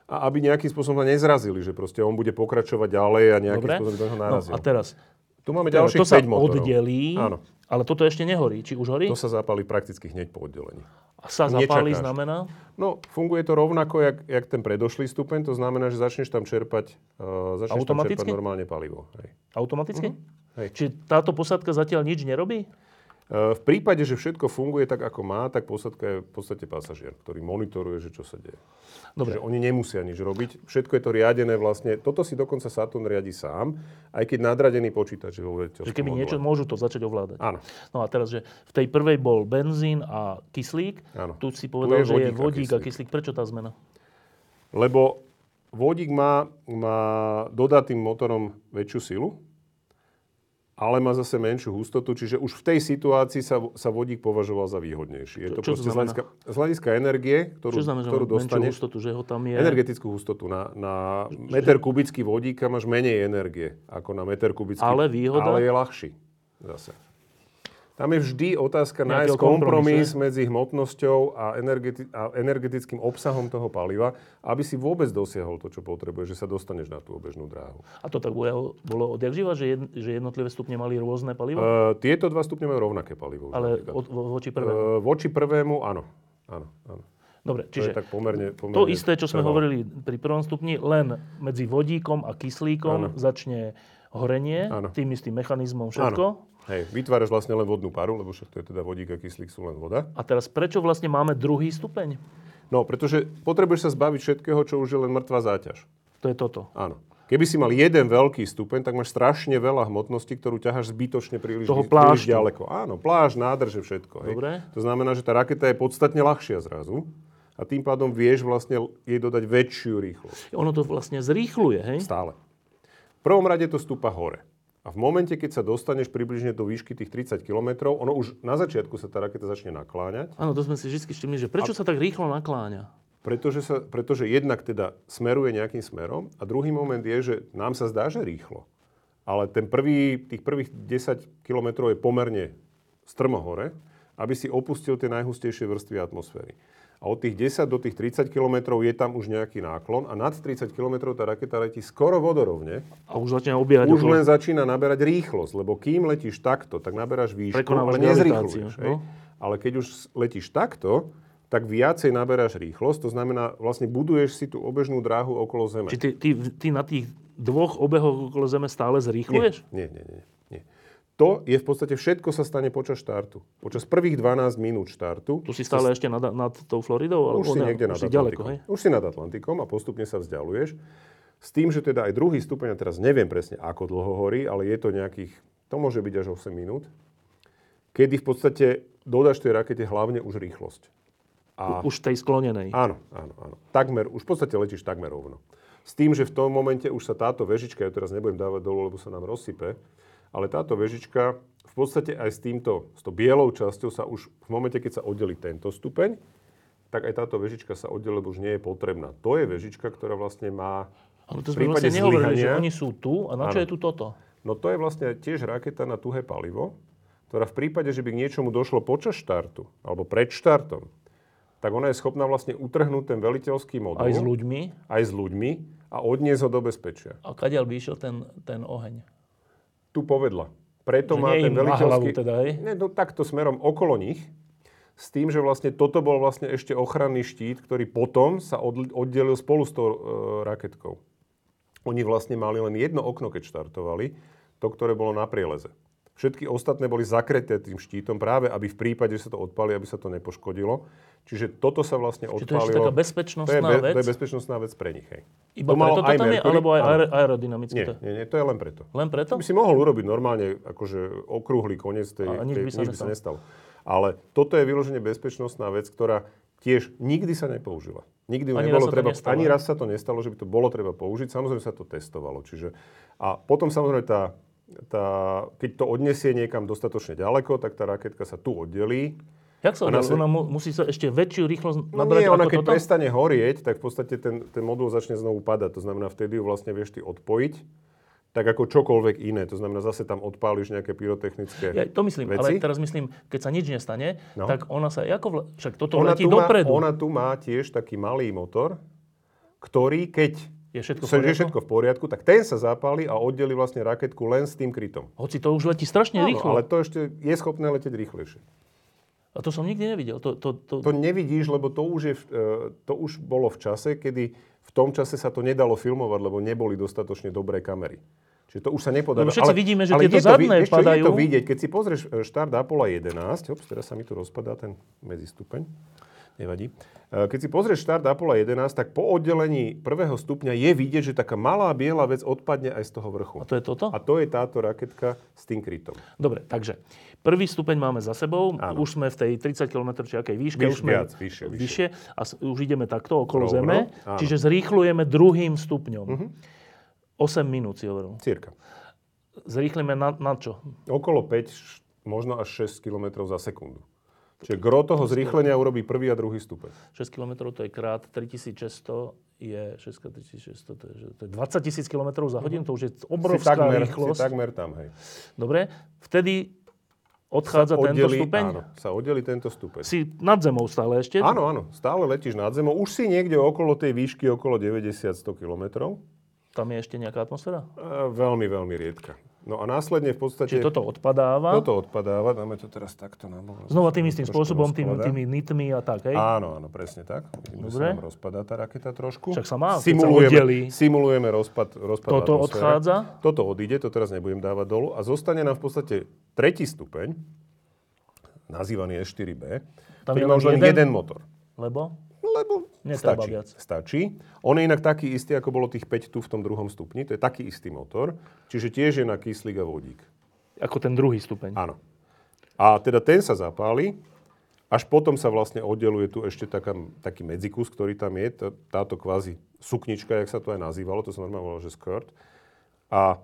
a aby nejakým spôsobom sa nezrazili, že proste on bude pokračovať ďalej a nejakým Dobre? spôsobom neho No, narazil. a teraz, tu máme teda ďalších to sa 5 motorov. oddelí, Áno. ale toto ešte nehorí. Či už horí? To sa zapali prakticky hneď po oddelení. A sa nečakáš. znamená? No, funguje to rovnako, jak, jak ten predošlý stupeň, to znamená, že začneš tam čerpať, uh, začneš tam Automaticky? čerpať normálne palivo. Hej. Automaticky? Mhm. Hej. Čiže táto posádka zatiaľ nič nerobí? V prípade, že všetko funguje tak, ako má, tak posádka je v podstate pasažier, ktorý monitoruje, že čo sa deje. Dobre. Čiže oni nemusia nič robiť. Všetko je to riadené vlastne. Toto si dokonca Saturn riadi sám, aj keď nadradený počítač je vo Že keby module. niečo, môžu to začať ovládať. Áno. No a teraz, že v tej prvej bol benzín a kyslík. Áno. Tu si povedal, Tu je že je vodík a vodík a kyslík. kyslík. Prečo tá zmena? Lebo vodík má, má dodá tým motorom väčšiu silu, ale má zase menšiu hustotu, čiže už v tej situácii sa, sa vodík považoval za výhodnejší. Je Čo- to čo proste z hľadiska, z hľadiska energie, ktorú, Čo znamená, ktorú dostaneš. hustotu, že ho tam je... Energetickú hustotu. Na, na meter kubický vodíka máš menej energie ako na meter kubický. Ale výhoda? Ale je ľahší zase. Tam je vždy otázka nájsť kompromis kompromisu, medzi hmotnosťou a, energeti- a energetickým obsahom toho paliva, aby si vôbec dosiahol to, čo potrebuješ, že sa dostaneš na tú obežnú dráhu. A to tak bolo, bolo odjak živa, že, jed, že jednotlivé stupne mali rôzne palivo? Uh, tieto dva stupne majú rovnaké palivo. ale od, vo- voči prvému. Uh, voči prvému, áno. áno, áno. Dobre, To čiže tak pomerne, pomerne to isté, čo sme trvalo. hovorili pri prvom stupni, len medzi vodíkom a kyslíkom Áno. začne horenie, Áno. tým istým mechanizmom všetko. Áno. Hej, vytváraš vlastne len vodnú paru, lebo však to je teda vodík a kyslík sú len voda. A teraz prečo vlastne máme druhý stupeň? No, pretože potrebuješ sa zbaviť všetkého, čo už je len mŕtva záťaž. To je toto. Áno. Keby si mal jeden veľký stupeň, tak máš strašne veľa hmotnosti, ktorú ťaháš zbytočne príliš, Toho príliš ďaleko. Áno, pláž, nádrže, všetko. Hej. Dobre. To znamená, že tá raketa je podstatne ľahšia zrazu a tým pádom vieš vlastne jej dodať väčšiu rýchlosť. Ono to vlastne zrýchluje, hej? Stále. V prvom rade to stúpa hore. A v momente, keď sa dostaneš približne do výšky tých 30 km, ono už na začiatku sa tá raketa začne nakláňať, Áno, to sme si vždy všimli, že prečo sa tak rýchlo nakláňa? pretože, sa, pretože jednak teda smeruje nejakým smerom a druhý moment je, že nám sa zdá, že rýchlo. Ale ten prvý, tých prvých 10 km je pomerne strmo hore, aby si opustil tie najhustejšie vrstvy atmosféry. A od tých 10 do tých 30 km je tam už nejaký náklon a nad 30 km tá raketa letí skoro vodorovne. A už začne obiehať Už okolo. len začína naberať rýchlosť, lebo kým letíš takto, tak naberáš výšku, Prekonávaš ale nezrýchluješ. no. Ale keď už letíš takto, tak viacej naberáš rýchlosť, to znamená, vlastne buduješ si tú obežnú dráhu okolo Zeme. Či ty, ty, ty na tých dvoch obehoch okolo Zeme stále zrýchluješ? Nie, nie, nie, nie. To je v podstate všetko sa stane počas štartu. Počas prvých 12 minút štartu. Tu si stále ešte nad, nad tou Floridou? Už si niekde už nad si ďaleko, hej? Už si nad Atlantikom a postupne sa vzdialuješ. S tým, že teda aj druhý stupeň, a teraz neviem presne, ako dlho horí, ale je to nejakých, to môže byť až 8 minút, kedy v podstate dodáš tej rakete hlavne už rýchlosť. A... Už tej sklonenej. Áno, áno, áno. Takmer, už v podstate letíš takmer rovno. S tým, že v tom momente už sa táto vežička, ja teraz nebudem dávať dolu, lebo sa nám rozsype, ale táto vežička v podstate aj s týmto, s tou bielou časťou sa už v momente, keď sa oddeli tento stupeň, tak aj táto vežička sa oddeli, lebo už nie je potrebná. To je vežička, ktorá vlastne má Ale to sme vlastne nehovorili, že oni sú tu a na čo je tu toto? No to je vlastne tiež raketa na tuhé palivo, ktorá v prípade, že by k niečomu došlo počas štartu alebo pred štartom, tak ona je schopná vlastne utrhnúť ten veliteľský modul. Aj s ľuďmi? Aj s ľuďmi a odniesť ho do bezpečia. A kadiaľ by išiel ten, ten oheň? Tu povedla. Preto Že má ten veliteľský... teda, hej? Nie, no takto smerom okolo nich. S tým, že vlastne toto bol vlastne ešte ochranný štít, ktorý potom sa oddelil spolu s tou e, raketkou. Oni vlastne mali len jedno okno, keď štartovali, to, ktoré bolo na prieleze. Všetky ostatné boli zakreté tým štítom práve, aby v prípade, že sa to odpali, aby sa to nepoškodilo. Čiže toto sa vlastne Čiže to je odpalilo. ešte taká to je, bezpečnostná be, vec? to je bezpečnostná vec pre nich. Hej. Iba To preto to tam je, alebo aj aer- aerodynamicky? Nie, to? nie, nie, to je len preto. Len preto? To by si mohol urobiť normálne, akože okrúhly koniec tej, A nič tej, by sa nič by sa nestalo. Ale toto je vyložene bezpečnostná vec, ktorá tiež nikdy sa nepoužila. Nikdy ju Ani nebolo to treba, nestalo, ani raz sa to nestalo, že by to bolo treba použiť. Samozrejme sa to testovalo. Čiže, a potom samozrejme tá, tá, keď to odnesie niekam dostatočne ďaleko, tak tá raketka sa tu oddelí. Jak sa oddelí? Ona mu, musí sa ešte väčšiu rýchlosť No nabrať nie, ona keď toto? prestane horieť, tak v podstate ten, ten modul začne znovu padať. To znamená, vtedy ju vlastne vieš ty odpojiť, tak ako čokoľvek iné. To znamená, zase tam odpáliš nejaké pyrotechnické Ja to myslím, veci. ale teraz myslím, keď sa nič nestane, No. tak ona sa, ako vl- však toto ona letí tu, má, dopredu. ona tu má tiež taký malý motor, ktorý keď Je všetko v sa- je poriadku? všetko v poriadku, tak ten sa zapáli a oddelí vlastne raketku len s tým krytom. Hoci to už letí strašne Áno, rýchlo. ale to ešte je schopné letieť rýchlejšie. A to som nikdy nevidel. To, to, to, To nevidíš, lebo to už, je, e, to už bolo v čase, kedy v tom čase sa to nedalo filmovať, lebo neboli dostatočne dobré kamery. Čiže to už sa nepodarilo. Lebo všetci vidíme, že tieto je to vid- zadné vieš čo, Je padajú. to vidieť, keď si pozrieš e, štart Apollo 11, ops, teraz sa mi tu rozpadá ten medzistupeň, nevadí. E, Keď si pozrieš štart Apollo 11, tak po oddelení prvého stupňa je vidieť, že taká malá biela vec odpadne aj z toho vrchu. a to je toto? A to je táto raketka s tým krytom. Dobre, takže prvý stupeň máme za sebou. Áno. Už sme v tej 30 km či akej výške. Vyš- už sme viac, vyššie, vyššie. vyššie a už ideme takto okolo Rovno, Zeme. áno. Mhm. Čiže zrýchlujeme druhým stupňom. 8 minút si hovoril. Cirka. Zrýchlime na, na čo? Okolo 5, š- možno až 6 km za sekundu. Čiže gro toho zrýchlenia urobí prvý a druhý stupeň. 6 km to je krát 3600 je 6 krát 3600, to je, to je 20 tisíc km za hodinu, to už je Si obrovská takmer, si rýchlosť. takmer tam, hej. Dobre, vtedy odchádza tento stupeň. Áno, sa oddelí tento stupeň. Si nad zemou stále ešte. Áno, áno, stále letíš nad zemou. Už si niekde okolo tej výšky, okolo 90-100 km. Tam je ešte nejaká atmosféra? Veľmi, veľmi riedka. No a následne v podstate... Čiže toto odpadáva. toto odpadáva. Dáme to teraz takto na bok. Znova tým istým spôsobom, tým, tými nitmi a tak, hej? Áno, áno, presne tak. Dobre. sa rozpadá tá raketa trošku. Však sa má, keď sa simulujeme, simulujeme rozpad, rozpad Toto atmosfére. odchádza? Toto odíde, to teraz nebudem dávať dolu. A zostane nám v podstate tretí stupeň, nazývaný S4B, Tam ktorý má už len jeden? jeden motor. Lebo? Lebo Netreba stačí. viac. stačí. On je inak taký istý, ako bolo tých 5 tu v tom druhom stupni. To je taký istý motor. Čiže tiež je na kyslík a vodík. Ako ten druhý stupeň. Áno. A teda ten sa zapáli, až potom sa vlastne oddeluje tu ešte taká, taký medzikus, ktorý tam je, tá- táto kvázi suknička, jak sa to aj nazývalo, to sa normálne volalo, že skirt. A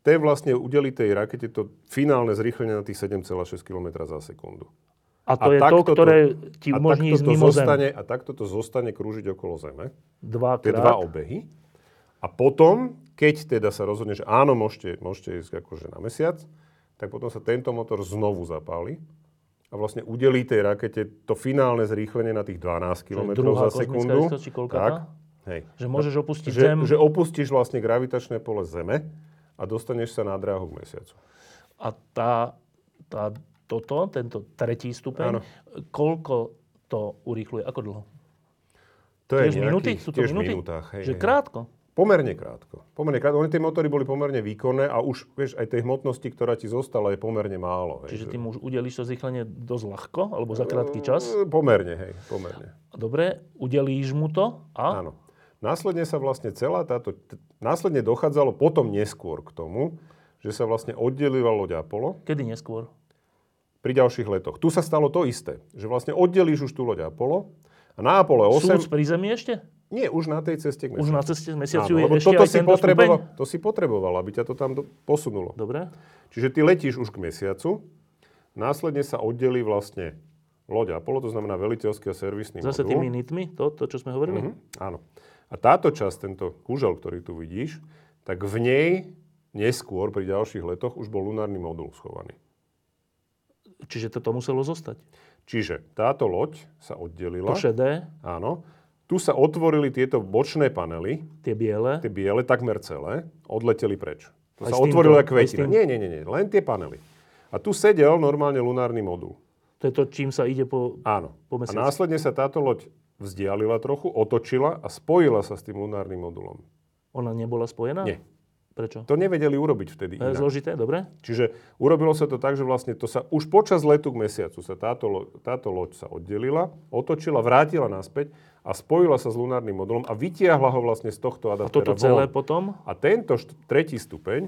ten vlastne udelí tej rakete to finálne zrýchlenie na tých 7,6 km za sekundu. A to je to, takto ktoré ti a umožní ísť to mimo zostane, Zem. A takto to zostane krúžiť okolo Zeme. Dvakrát. Tie dva obehy. A potom, keď teda sa rozhodne, že áno, môžete, môžete ísť akože na mesiac, tak potom sa tento motor znovu zapáli a vlastne udelí tej rakete to finálne zrýchlenie na tých 12 km za sekundu. či tak, hej. Že môžeš opustiť Že, Zem že opustíš vlastne gravitačné pole Zeme a dostaneš sa na dráhu k mesiacu. a tá, tá, toto, tento tretí stupeň, Áno. koľko to urýchluje? Ako dlho? To je Tiež minúty? Sú to tiež minúty? minútach. Hej, Že hej. krátko. Pomerne krátko. Pomerne krátko. Oni tie motory boli pomerne výkonné a už, vieš, aj tej hmotnosti, ktorá ti zostala, je pomerne málo. Hej, Čiže že- ty mu už udelíš to zrýchlenie dosť ľahko, alebo za krátky čas. E, Pomerne, hej, pomerne. Dobre, udelíš mu to a Áno. Následne sa vlastne celá táto... Následne dochádzalo potom neskôr k tomu, že sa vlastne oddelila loď Apollo. kedy neskôr? Pri ďalších letoch. Tu sa stalo to isté, že vlastne oddelíš už tú loď Apollo a na Apollo 8... Sú pri Zemi ešte? Nie, už na tej ceste k mesiacu. Už na ceste k mesiacu Áno, je lebo ešte toto aj si potreboval, stupeň? to si potreboval, aby ťa to tam do, posunulo. Dobre. Čiže ty letíš už k mesiacu, následne sa oddelí vlastne loď Apollo, to znamená veliteľský a servisný Zase modul. tými nitmi, to, to čo sme hovorili? Mhm, áno. A táto časť, tento kúžel, ktorý tu vidíš, tak v nej neskôr pri ďalších letoch už bol lunárny modul schovaný. Čiže toto muselo zostať. Čiže táto loď sa oddelila. To šedé, Áno. Tu sa otvorili tieto bočné panely, tie biele. tie biele, takmer celé, odleteli preč. To Aj sa otvorilo ako kvetina. Nie, nie, nie, nie, len tie panely. A tu sedel normálne lunárny modul. To je to, čím sa ide po... Áno. Po a mesiaci. následne sa táto loď vzdialila trochu, otočila a spojila sa s tým lunárnym modulom. Ona nebola spojená? Nie. Prečo? To nevedeli urobiť vtedy To je inak. zložité, dobre? Čiže urobilo sa to tak, že vlastne to sa už počas letu k mesiacu sa táto, táto loď sa oddelila, otočila, vrátila naspäť a spojila sa s lunárnym modulom a vytiahla ho vlastne z tohto A adaptéra toto celé von. potom? A tento št- tretí stupeň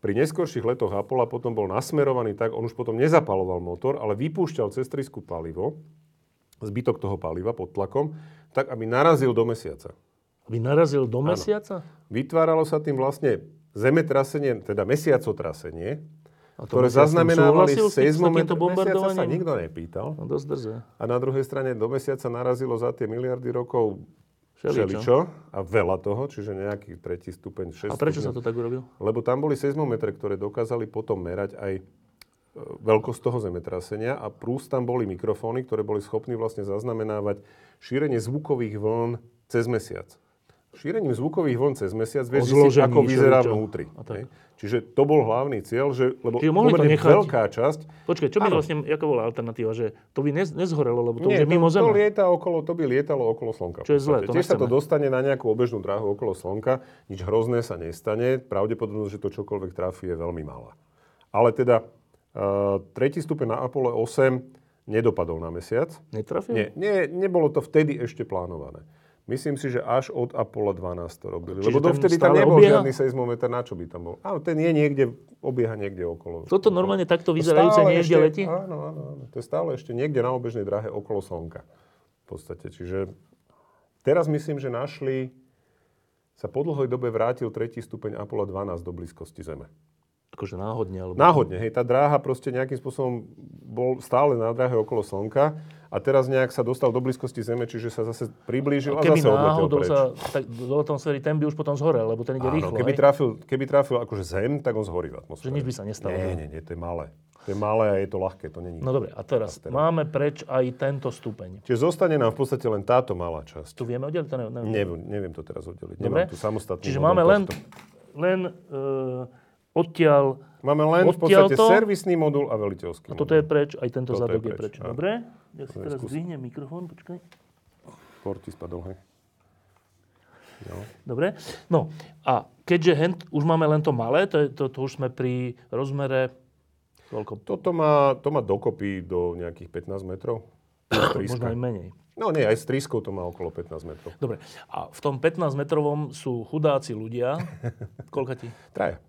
pri neskorších letoch Apollo potom bol nasmerovaný tak, on už potom nezapaloval motor, ale vypúšťal cez trysku palivo, zbytok toho paliva pod tlakom, tak aby narazil do mesiaca. Aby narazil do mesiaca? Vytváralo sa tým vlastne zemetrasenie, teda mesiacotrasenie, A to ktoré zaznamenávali súhlasil s tým- s seizmometr. takýmto Mesiaca sa nikto nepýtal. No dosť drze. A na druhej strane do mesiaca narazilo za tie miliardy rokov Všeličo. a veľa toho, čiže nejaký tretí stupeň, 6 A prečo sa stupňov. to tak urobilo? Lebo tam boli seizmometre, ktoré dokázali potom merať aj e, veľkosť toho zemetrasenia a plus tam boli mikrofóny, ktoré boli schopní vlastne zaznamenávať šírenie zvukových vln cez mesiac. Šírením zvukových vln cez mesiac vieš zistiť, ako vyzerá všeličo. vnútri. A tak. hej. Čiže to bol hlavný cieľ, že, lebo Čiže mohli to nechať- veľká časť... Počkaj, čo by Áno. vlastne, aká bola alternatíva, že to by nez, nezhorelo, lebo to Nie, už je mimo to, to, Zeme. lieta okolo, to by lietalo okolo Slnka. Čo je podstate. to Tiež sa to dostane na nejakú obežnú dráhu okolo Slnka, nič hrozné sa nestane, pravdepodobnosť, že to čokoľvek trafí je veľmi malá. Ale teda uh, tretí stupeň na Apollo 8 nedopadol na mesiac. Netrafil? Nie, nie, nebolo to vtedy ešte plánované. Myslím si, že až od Apollo 12 to robili. Čiže Lebo dovtedy tam nebol obieha? žiadny seizmometer, na čo by tam bol. Áno, ten je niekde, obieha niekde okolo. Toto normálne takto To vyzerajúce niekde ešte- letí? Áno, áno, áno. To je stále ešte niekde na obežnej dráhe okolo Slnka. V podstate. Čiže teraz myslím, že našli, sa po dlhoj dobe vrátil tretí stupeň Apollo 12 do blízkosti Zeme. Akože náhodne, alebo... Náhodne, hej, tá dráha proste nejakým spôsobom bol stále na dráhe okolo Slnka a teraz nejak sa dostal do blízkosti Zeme, čiže sa zase priblížil a Keby zase odletel náhodou preč. sa tak do atmosféry, ten by už potom zhorel, lebo ten ide Áno, rýchlo. keby hej? trafil, keby trafil akože Zem, tak on zhorí v atmosfére. Že nič by sa nestalo. Nie, nie, nie, to je malé. To je malé a je to ľahké, to není. No dobre, a teraz máme preč aj tento stupeň. Čiže zostane nám v podstate len táto malá časť. Tu vieme oddeliť? To ne, ne, Neviem, neviem to teraz oddeliť. Dobre. Nemám tu samostatný Čiže máme len, tohto. len uh, odtiaľ, Máme len v podstate odtiaľto- servisný modul a veliteľský a toto je preč, aj tento je zadok je preč, preč. áno. Dobre? Ja si teraz skús- zdvihnem mikrofón, počkaj. Porti spadol, hej. No. Dobre. No a keďže hent, už máme len to malé, to, to, to už sme pri rozmere koľko? Toto má, to má dokopy do nejakých 15 metrov. Možno aj menej. No nie, aj s trískou to má okolo 15 metrov. Dobre. A v tom 15-metrovom sú chudáci ľudia. Koľka ti? Traja.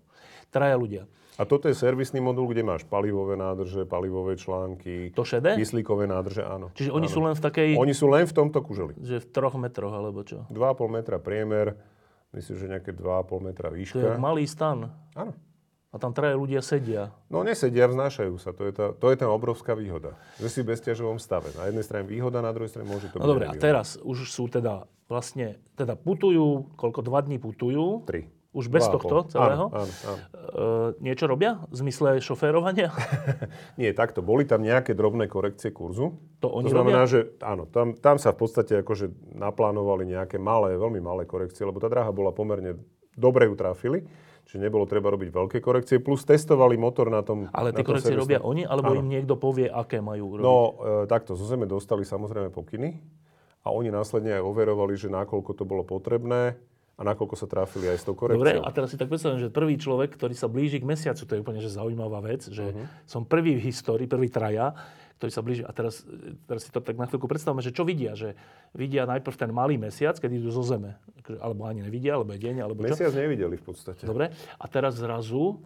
Traja ľudia. A toto je servisný modul, kde máš palivové nádrže, palivové články, To šedé? kyslíkové nádrže, áno. Čiže oni áno. sú len v takej, Oni sú len v tomto kuželi. že v troch metroch, alebo čo? 2,5 metra priemer, myslím, že nejaké 2,5 metra To je výška. malý stan. Áno. A tam traja ľudia sedia. No nesedia, vznášajú sa. To je, tá, to je tá obrovská výhoda. Že si v bezťažovom stave. Na jednej strane výhoda, na druhej strane môže to No byť dobre, a teraz už sú teda vlastne, teda putujú, koľko, dva dní putujú. Tri. Už bez a tohto celého. Áno, áno, áno. E, niečo robia? V zmysle šoférovania? Nie, takto. Boli tam nejaké drobné korekcie kurzu. To oni to znamená, robia? že áno, tam, tam sa v podstate akože naplánovali nejaké malé, veľmi malé korekcie, lebo tá dráha bola pomerne, dobre ju trafili, čiže nebolo treba robiť veľké korekcie, plus testovali motor na tom Ale tie korekcie robia servisnom- oni, alebo Áno. im niekto povie, aké majú robiť? No, e, takto, zo Zeme dostali samozrejme pokyny a oni následne aj overovali, že nakoľko to bolo potrebné a nakoľko sa trafili aj s tou Dobre, korekciou. a teraz si tak predstavím, že prvý človek, ktorý sa blíži k mesiacu, to je úplne že zaujímavá vec, že Mhm. som prvý v histórii, prvý traja, ktorý sa blíži. A teraz, teraz si to tak na chvíľku predstavme, že čo vidia? Že vidia najprv ten malý mesiac, keď idú zo Zeme. Akože, Alebo ani nevidia, alebo je deň, alebo čo. Mesiac nevideli v podstate. Dobre. A teraz zrazu,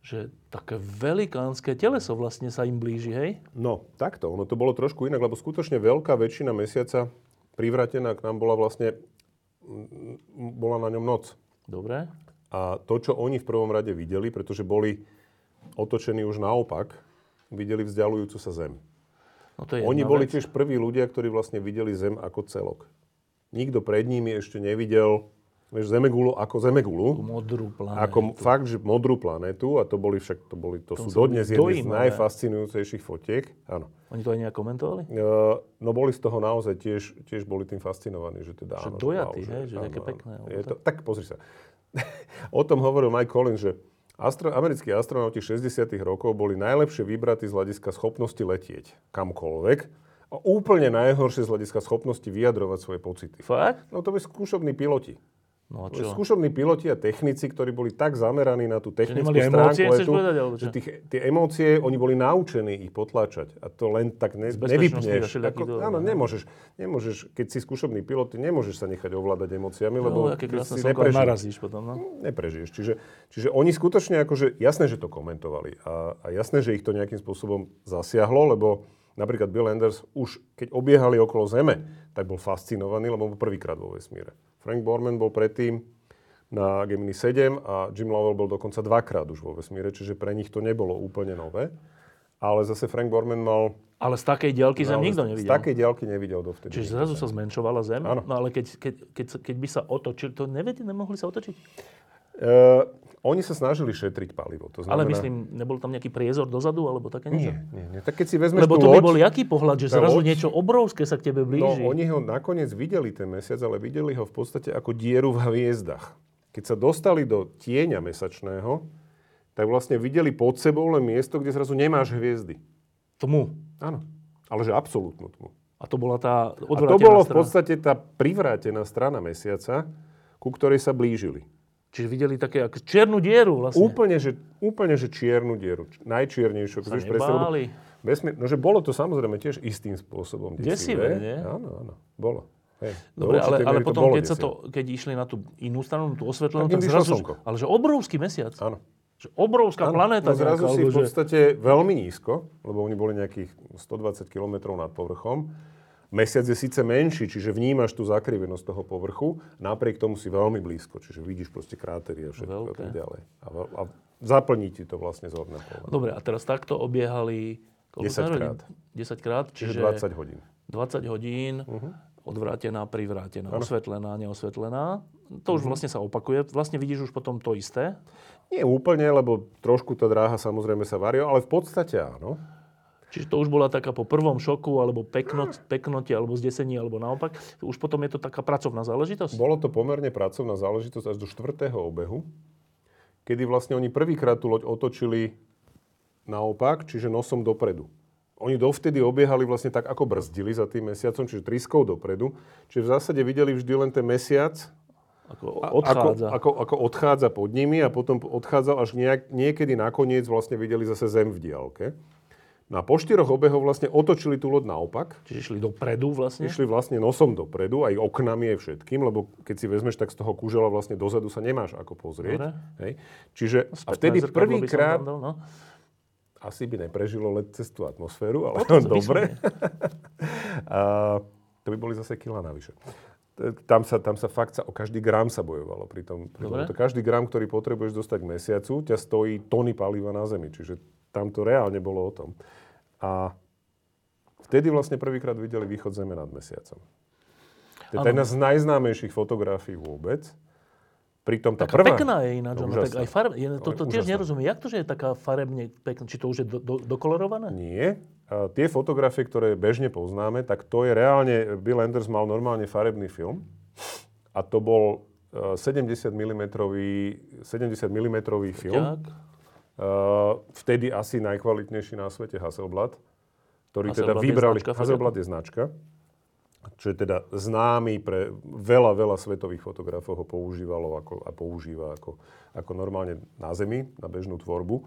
že také velikánske teleso vlastne sa im blíži, hej? No, takto. Ono to bolo trošku inak, lebo skutočne veľká väčšina mesiaca privratená k nám bola vlastne, bola na ňom noc. Dobre. A to, čo oni v prvom rade videli, pretože boli otočení už naopak, videli vzdialujúcu sa Zem. No to je Oni boli vec. tiež prví ľudia, ktorí vlastne videli Zem ako celok. Nikto pred nimi ešte nevidel vieš, Zemegulu ako Zemegulu. Modrú planétu. Ako fakt, že modrú planétu, a to boli však, to, boli, to sú sa dodnes jedny z najfascinujúcejších fotiek. Áno. Oni to aj nejak komentovali? Uh, no boli z toho naozaj tiež, tiež boli tým fascinovaní, že teda Že áno, dojatí, wow, hej, že také pekné, Je to, tak pozri sa. o tom hovoril Mike Collins, že astro, americkí astronauti 60 rokov boli najlepšie vybratí z hľadiska schopnosti letieť kamkoľvek a úplne najhoršie z hľadiska schopnosti vyjadrovať svoje pocity. Fakt? No to boli skúšobní piloti. No a Čo? Skúšobní piloti a technici, ktorí boli tak zameraní na tú technickú nemali stránku emócie, letu, povedať, alebo že tých, tie emócie, oni boli naučení ich potláčať. A to len tak ne, nevypneš. všelijakých dôvodov, áno, no. nemôžeš, nemôžeš, keď si skúšobný pilot, ty nemôžeš sa nechať ovládať emóciami, lebo No, ty krásne si neprežiješ. narazíš potom, no. Neprežiješ. Čiže, čiže oni skutočne akože, jasné, že to komentovali a, a jasné, že ich to nejakým spôsobom zasiahlo, lebo napríklad Bill Anders už keď obiehali okolo Zeme, tak bol fascinovaný, lebo bol prvýkrát vo vesmíre. Frank Borman bol predtým na Gemini 7 a Jim Lovell bol dokonca dvakrát už vo vesmíre, čiže pre nich to nebolo úplne nové. Ale zase Frank Borman mal... Ale z takej diaľky Zem naozaj nikto nevidel. Z takej diaľky nevidel dovtedy. Čiže zrazu sa zmenšovala Zem, Áno. no ale keď, keď, keď, keď by sa otočil, to nevedeli, nemohli sa otočiť? Uh, oni sa snažili šetriť palivo. To znamená, Ale myslím, nebol tam nejaký priezor dozadu, alebo také niečo? Nie, nie, nie. Tak keď si vezmeš Lebo to by loď, bol jaký pohľad, že zrazu loď- niečo obrovské sa k tebe No, blíži? oni ho nakoniec videli ten mesiac, ale videli ho v podstate ako dieru v hviezdach. Keď sa dostali do tieňa mesačného, tak vlastne videli pod sebou len miesto, kde zrazu nemáš hviezdy. Tmu. Áno. Ale že absolútnu tmu. A to bola tá A odvrátená to bolo v podstate tá privrátená strana mesiaca, ku ktorej sa blížili. Čiže videli také ako čiernu dieru vlastne. Úplne že, úplne, že čiernu dieru. Najčiernejšiu. Sa nebáli. Vesmír, no, že bolo to samozrejme tiež istým spôsobom Desivé, nie? Áno, áno. Bolo. Hej. Do Dobre, ale, ale potom, keď, sa desivé. to, keď išli na tú inú stranu, tú osvetlenú, Tak tak, zrazu... slnko. Ale že obrovský mesiac. Áno. Že obrovská Áno, planéta. no zrazu si v že- podstate veľmi nízko, lebo oni boli nejakých 120 km nad povrchom. Mesiac je síce menší, čiže vnímaš tú zakrivenosť toho povrchu, napriek tomu si veľmi blízko, čiže vidíš proste krátery a všetko a Veľké. tak ďalej. A, a zaplní ti to vlastne zorné pole. Dobre, a teraz takto obiehali... koľko 10 sme hovorili? krát. 10 krát, Čiže čiže, 20 hodín. 20 hodín, Mhm. odvrátená, privrátená, osvetlená, neosvetlená. To už Mhm. vlastne sa opakuje. Vlastne vidíš už potom to isté. Nie úplne, lebo trošku tá dráha samozrejme sa varí, ale v podstate áno. Čiže to už bola taká po prvom šoku, alebo peknot, peknote, alebo zdesení, alebo naopak. Už potom je to taká pracovná záležitosť. Bolo to pomerne pracovná záležitosť až do štvrtého obehu, kedy vlastne oni prvýkrát tú loď otočili naopak, čiže nosom dopredu. Oni dovtedy obiehali vlastne tak, ako brzdili za tým mesiacom, čiže triskou dopredu. Čiže v zásade videli vždy len ten mesiac, Ako odchádza. Ako, ako, ako odchádza pod nimi a potom odchádzal až nejak, niekedy nakoniec vlastne videli zase zem v diálke. No a po štyroch obehoch vlastne otočili tú loď naopak. Čiže išli dopredu vlastne. Išli vlastne nosom dopredu, aj oknami, aj všetkým, lebo keď si vezmeš, tak z toho kužela vlastne dozadu sa nemáš ako pozrieť. Dobre. Hej. Čiže a vtedy prvýkrát, no. asi by neprežilo let cez tú atmosféru, ale by dobre. a, to by boli zase kila navyše. Tam sa, tam sa fakt sa, o každý gram sa bojovalo. Pri tom, pri tom, to každý gram, ktorý potrebuješ dostať k mesiacu, ťa stojí tony paliva na Zemi. Čiže tam to reálne bolo o tom. A vtedy vlastne prvýkrát videli východ Zeme nad mesiacom. To je jedna z najznámejších fotografií vôbec. Pritom tá Taká prvá... pekná je ináč, No, tak aj farb, je, to, to tiež úžasná. nerozumiem. Jak to, že je taká farebne pekná? Či to už je do, do, dokolorované? Nie. A tie fotografie, ktoré bežne poznáme, tak to je reálne, Bill Anders mal normálne farebný film a to bol e, 70 mm, 70 mm film. Tak. Uh, vtedy asi najkvalitnejší na svete Hasselblad, ktorý teda Hasselblad je vybrali... značka Hasselblad je značka, čo je teda známy pre veľa, veľa svetových fotografov ho používalo ako, a používa ako, ako normálne na Zemi, na bežnú tvorbu.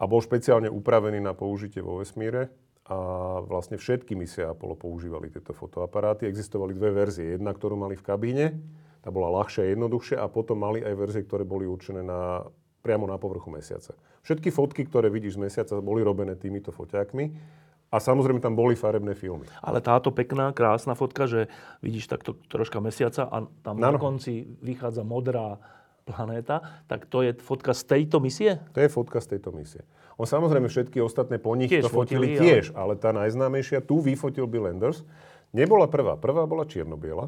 A bol špeciálne upravený na použitie vo vesmíre a vlastne všetky misie Apollo používali tieto fotoaparáty. Existovali dve verzie. Jedna, ktorú mali v kabíne, tá bola ľahšia a jednoduchšia a potom mali aj verzie, ktoré boli určené na priamo na povrchu mesiaca. Všetky fotky, ktoré vidíš z mesiaca, boli robené týmito foťákmi. A samozrejme tam boli farebné filmy. Ale táto pekná, krásna fotka, že vidíš takto troška mesiaca a tam na Áno. konci vychádza modrá planéta, tak to je fotka z tejto misie? To je fotka z tejto misie. On samozrejme všetky ostatné po nich Tiež to fotili fotili, ale- tiež, ale tá najznámejšia, tu vyfotil Bill Anders, nebola prvá. Prvá bola eh,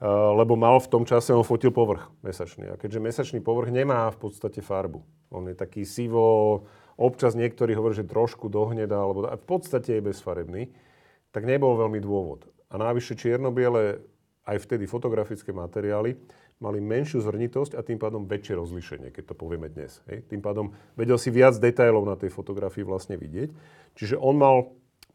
lebo mal v tom čase, on fotil povrch mesačný. A keďže mesačný povrch nemá v podstate farbu. On je taký sivo, občas niektorí hovorí, že trošku dohneda, alebo v podstate je bezfarebný, tak nebol veľmi dôvod. A návyššie čierno-biele, aj vtedy fotografické materiály, mali menšiu zrnitosť a tým pádom väčšie rozlíšenie, keď to povieme dnes. Hej. Tým pádom vedel si viac detailov na tej fotografii vlastne vidieť. Čiže on mal,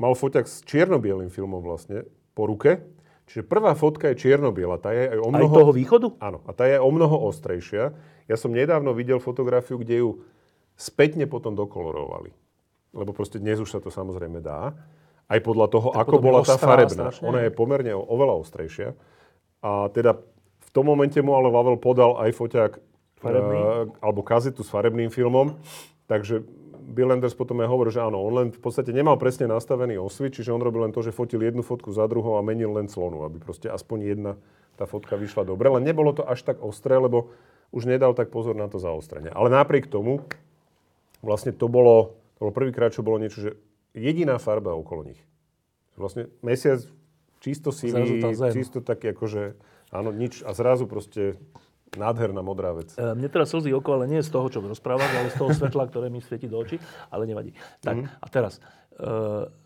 mal foťak s čierno-bielým filmom vlastne po ruke. Čiže prvá fotka je čierno-biela. Tá je aj o Aj mnoho... toho východu? Áno, a tá je o mnoho ostrejšia. Ja som nedávno videl fotografiu, kde ju spätne potom dokolorovali. Lebo proste dnes už sa to samozrejme dá. Aj podľa toho, Tak ako bola tá farebná. strašne. Ona je pomerne oveľa ostrejšia. A teda v tom momente mu ale Vavel podal aj foťák Farebný? eh, alebo kazetu s farebným filmom. Takže Bill Anders potom aj hovoril, že áno, on len v podstate nemal presne nastavený osvit, čiže on robil len to, že fotil jednu fotku za druhou a menil len clonu, aby proste aspoň jedna tá fotka vyšla dobre. Len nebolo to až tak ostré, lebo už nedal tak pozor na to zaostrenie. Ale napriek tomu, vlastne to bolo, to bolo prvýkrát, čo bolo niečo, že jediná farba okolo nich. Vlastne mesiac čisto sivý, čisto taký akože, áno, nič. A zrazu proste nádherná modrá vec. E, Mne teraz slzí oko, ale nie z toho, čo rozprávaš, ale z toho svetla, ktoré mi svieti do očí, ale nevadí. Tak, Mhm. a teraz. E,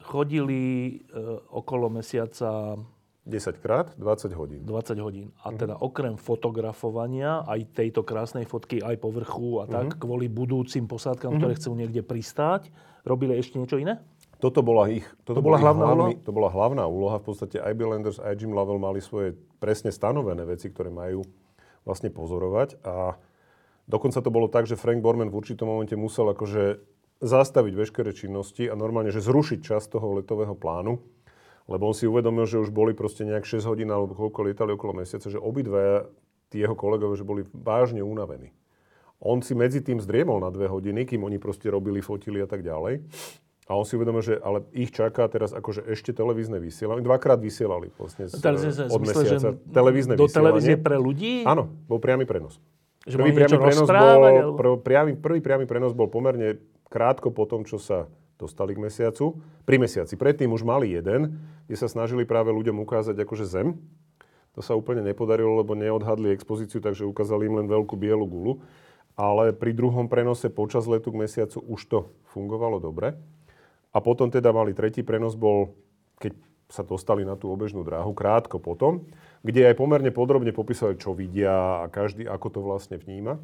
chodili e, okolo mesiaca 10 krát, 20 hodín. 20 hodín. A Mhm. teda okrem fotografovania, aj tejto krásnej fotky, aj povrchu a Mhm. tak, kvôli budúcim posádkam, ktoré chcú niekde pristáť, robili ešte niečo iné? Toto bola ich, toto To bola hlavná hlavný, úloha? To bola hlavná úloha. V podstate aj Bill Anders, aj Jim Lovell mali svoje presne stanovené veci, ktoré majú vlastne pozorovať. A dokonca to bolo tak, že Frank Borman v určitom momente musel akože zastaviť veškeré činnosti a normálne, že zrušiť čas toho letového plánu, lebo on si uvedomil, že už boli proste nejak 6 hodín alebo koľko lietali okolo mesiaca, že obidve tí jeho kolegovia, že boli vážne unavení. On si medzi tým zdriemol na dve hodiny, kým oni proste robili, fotili a tak ďalej. A on si uvedomil, že ale ich čaká teraz akože ešte televízne vysielanie. Dvakrát vysielali vlastne z, Teraz si od myslel, mesiaca televízne do televízie pre ľudí? Áno, bol priamy prenos. Že Prvý priamy, prenos bol, prv, priamy, prvý priamy prenos bol pomerne krátko po tom, čo sa dostali k mesiacu. Pri mesiaci. Predtým už mali jeden, kde sa snažili práve ľuďom ukázať akože Zem. To sa úplne nepodarilo, lebo neodhadli expozíciu, takže ukázali im len veľkú bielu gulu. Ale pri druhom prenose počas letu k mesiacu už to fungovalo dobre. A potom teda mali tretí prenos, bol, keď sa dostali na tú obežnú dráhu, krátko potom, kde aj pomerne podrobne popísali, čo vidia a každý ako to vlastne vníma.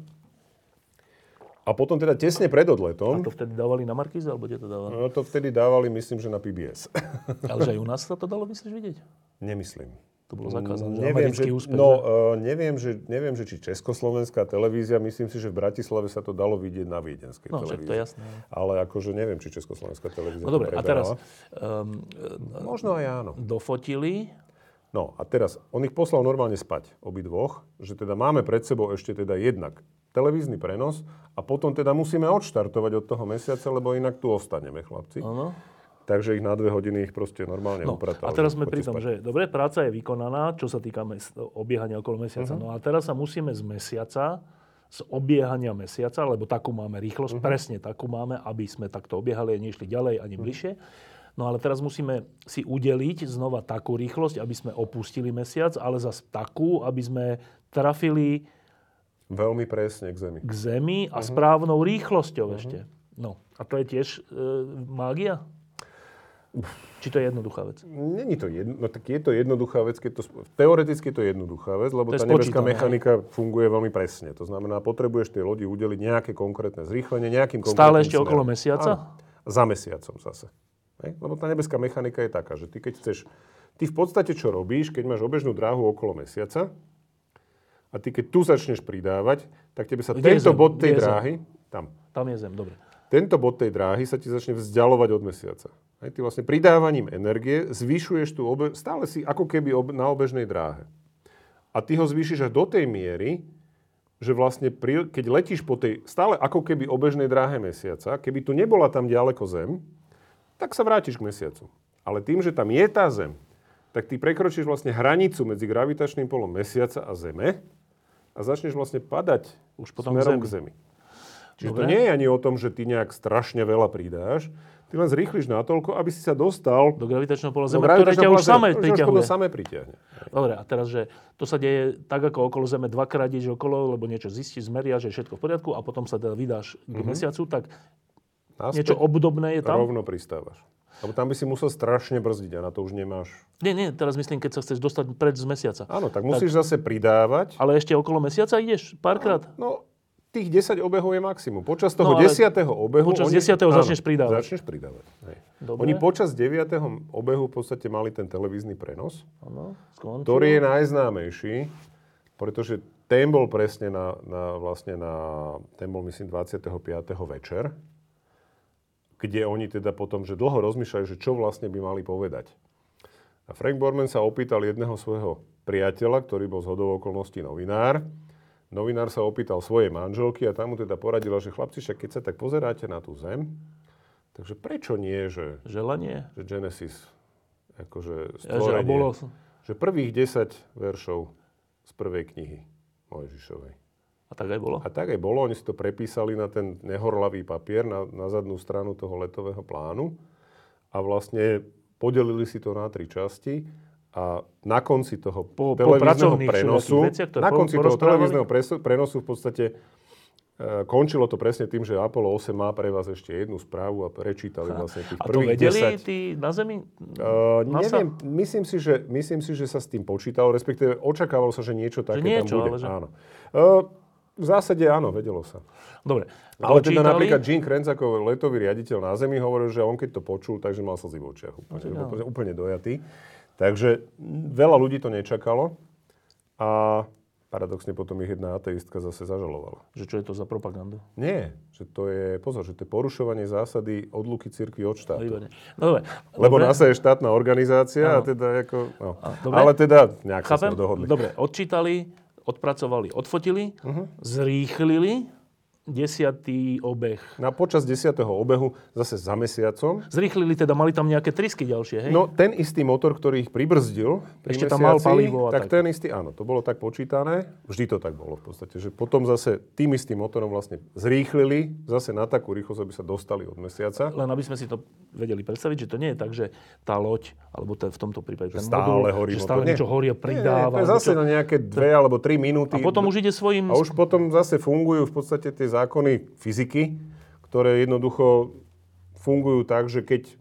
A potom teda tesne pred A odletom, to vtedy dávali na Markíze, alebo kde to dávali? no, to vtedy dávali, myslím, že na PBS. Ale že aj u nás sa to dalo, myslíš, vidieť? Nemyslím. To bolo zakázané, že Neviem, že, úspech. no, uh, neviem, že, neviem, že či československá televízia, myslím si, že v Bratislave sa to dalo vidieť na viedenskej No, televízii. to je jasné. Ale akože neviem, či československá televízia No dobre, a teraz um, Možno aj áno. dofotili, No a teraz, on ich poslal normálne spať, obidvoch, že teda máme pred sebou ešte teda jednak televízny prenos a potom teda musíme odštartovať od toho mesiaca, lebo inak tu ostaneme, chlapci. áno. Takže ich na dve hodiny ich proste normálne No, upratali. a teraz sme pri tom, spať. že dobre, práca je vykonaná, čo sa týka mes- obiehania okolo mesiaca. Mhm. No a teraz sa musíme z mesiaca, z obiehania mesiaca, lebo takú máme rýchlosť, Mhm. presne takú máme, aby sme takto obiehali a nešli ďalej ani bližšie. No ale teraz musíme si udeliť znova takú rýchlosť, aby sme opustili mesiac, ale zase takú, aby sme trafili Veľmi presne k Zemi. k Zemi a správnou rýchlosťou ešte. No a to je tiež e, mágia? Či to je jednoduchá vec? Není to jedno, no tak je to jednoduchá vec, keď to, teoreticky je to jednoduchá vec, lebo To tá nebeská mechanika funguje veľmi presne. To znamená, potrebuješ tej lodi udeliť nejaké konkrétne zrýchlenie, nejakým konkrétnym Stále ešte smerom. okolo mesiaca? Áno, za mesiacom zase. Hej? Lebo tá nebeská mechanika je taká, že ty keď chceš, ty v podstate čo robíš, keď máš obežnú dráhu okolo mesiaca a ty keď tu začneš pridávať, tak tebe sa Kde tento Zem? bod tej Kde dráhy, tam, Tam je Zem, dobre. tento bod tej dráhy sa ti začne vzdialovať od mesiaca. Hej, ty vlastne pridávaním energie zvyšuješ tú obe, stále si ako keby ob, na obežnej dráhe. A ty ho zvýšiš až do tej miery, že vlastne pri, keď letíš po tej stále ako keby obežnej dráhe mesiaca, keby tu nebola tam ďaleko Zem, tak sa vrátiš k mesiacu. Ale tým, že tam je tá Zem, tak ty prekročíš vlastne hranicu medzi gravitačným polom mesiaca a Zeme a začneš vlastne padať Už potom smerom k k Zemi. Čiže Dobre. to nie je ani o tom, že ty nejak strašne veľa pridáš, ty len zrýchliš natoľko, aby si sa dostal Do gravitačného pola Zeme, ktoré ťa už samé priťahuje. to samé pritiahne. Dobre, a teraz, že to sa deje tak, ako okolo Zeme dvakrát ideš okolo, lebo niečo zistíš, zmeriaš, že je všetko v poriadku a potom sa teda vydáš k mesiacu, tak Naspäť niečo obdobné je tam? rovno pristávaš. Lebo tam by si musel strašne brzdiť a na to už nemáš. Nie, nie, teraz myslím, keď sa chceš dostať preč z mesiaca. Áno, tak musíš zase pridávať. Ale ešte okolo mesiaca ideš párkrát? No, tých 10 obehov je maximum. Počas toho No, ale 10. obehu... počas 10. začneš pridávať. Začneš pridávať. Hej. Dobre. Oni počas 9. obehu v podstate mali ten televízny prenos, Áno, skončil. ktorý je najznámejší, pretože ten bol presne na, na, vlastne na, ten bol myslím 25. večer, kde oni teda potom, že dlho rozmýšľajú, že čo vlastne by mali povedať. A Frank Borman sa opýtal jedného svojho priateľa, ktorý bol z hodou okolností novinár. Novinár sa opýtal svojej manželky a tam mu teda poradila, že chlapci, však keď sa tak pozeráte na tú zem, takže prečo nie, že, Želanie? že Genesis, akože Ja, že stvorenie, bolo... že prvých 10 veršov z prvej knihy Mojžišovej. A tak aj bolo? A tak aj bolo, oni si to prepísali na ten nehorlavý papier, na, na zadnú stranu toho letového plánu a vlastne podelili si to na tri časti a na konci toho Po- po televízneho pracovných prenosu, veciach, na po- konci toho televízneho prenosu v podstate e, končilo to presne tým, že Apollo 8 má pre vás ešte jednu správu a prečítali vlastne tých A to prvých vedeli 10. tí na Zemi? Uh, neviem, myslím si, že, myslím si, že sa s tým počítalo, respektíve očakávalo sa, že niečo také niečo, tam bude. ale že- Áno. Uh, v zásade áno, vedelo sa. Dobre. Ale teda Počítali? napríklad Gene Kranz ako letový riaditeľ na Zemi hovoril, že on keď to počul, takže mal slzy v očiach. Úplne, No, úplne, úplne dojatý. Takže veľa ľudí to nečakalo a paradoxne potom ich jedna ateistka zase zažalovala. Že čo je to za propagandu? Nie, že to je, pozor, že to je porušovanie zásady odluky cirkvi od štátu. Výborne. No dobre. Lebo Dobre. NASA je štátna organizácia a Áno. teda ako... No. A, dobre. Ale teda nejak Chápem? sa dohodli. Dobre, odčítali, odpracovali, odfotili, Mhm. zrýchlili desiatý obeh. Na počas 10. obehu zase za mesiacom. Zrýchlili teda, mali tam nejaké trysky ďalšie, hej? No ten istý motor, ktorý ich pribrzdil pri Ešte tam mal mesiaci, palivo a tak, tak. ten istý, áno, to bolo tak počítané. Vždy to tak bolo v podstate, že potom zase tým istým motorom vlastne zrýchlili zase na takú rýchlosť, aby sa dostali od mesiaca. Len aby sme si to vedeli predstaviť, že to nie je tak, že tá loď, alebo ten, v tomto prípade ten stále modul, horí že motor. stále Nie. niečo horí a Nie, pridáva. to je zase čo. na nejaké dve alebo tri minúty. A potom už ide svojim... A už potom zase fungujú v podstate tie zákony fyziky, ktoré jednoducho fungujú tak, že keď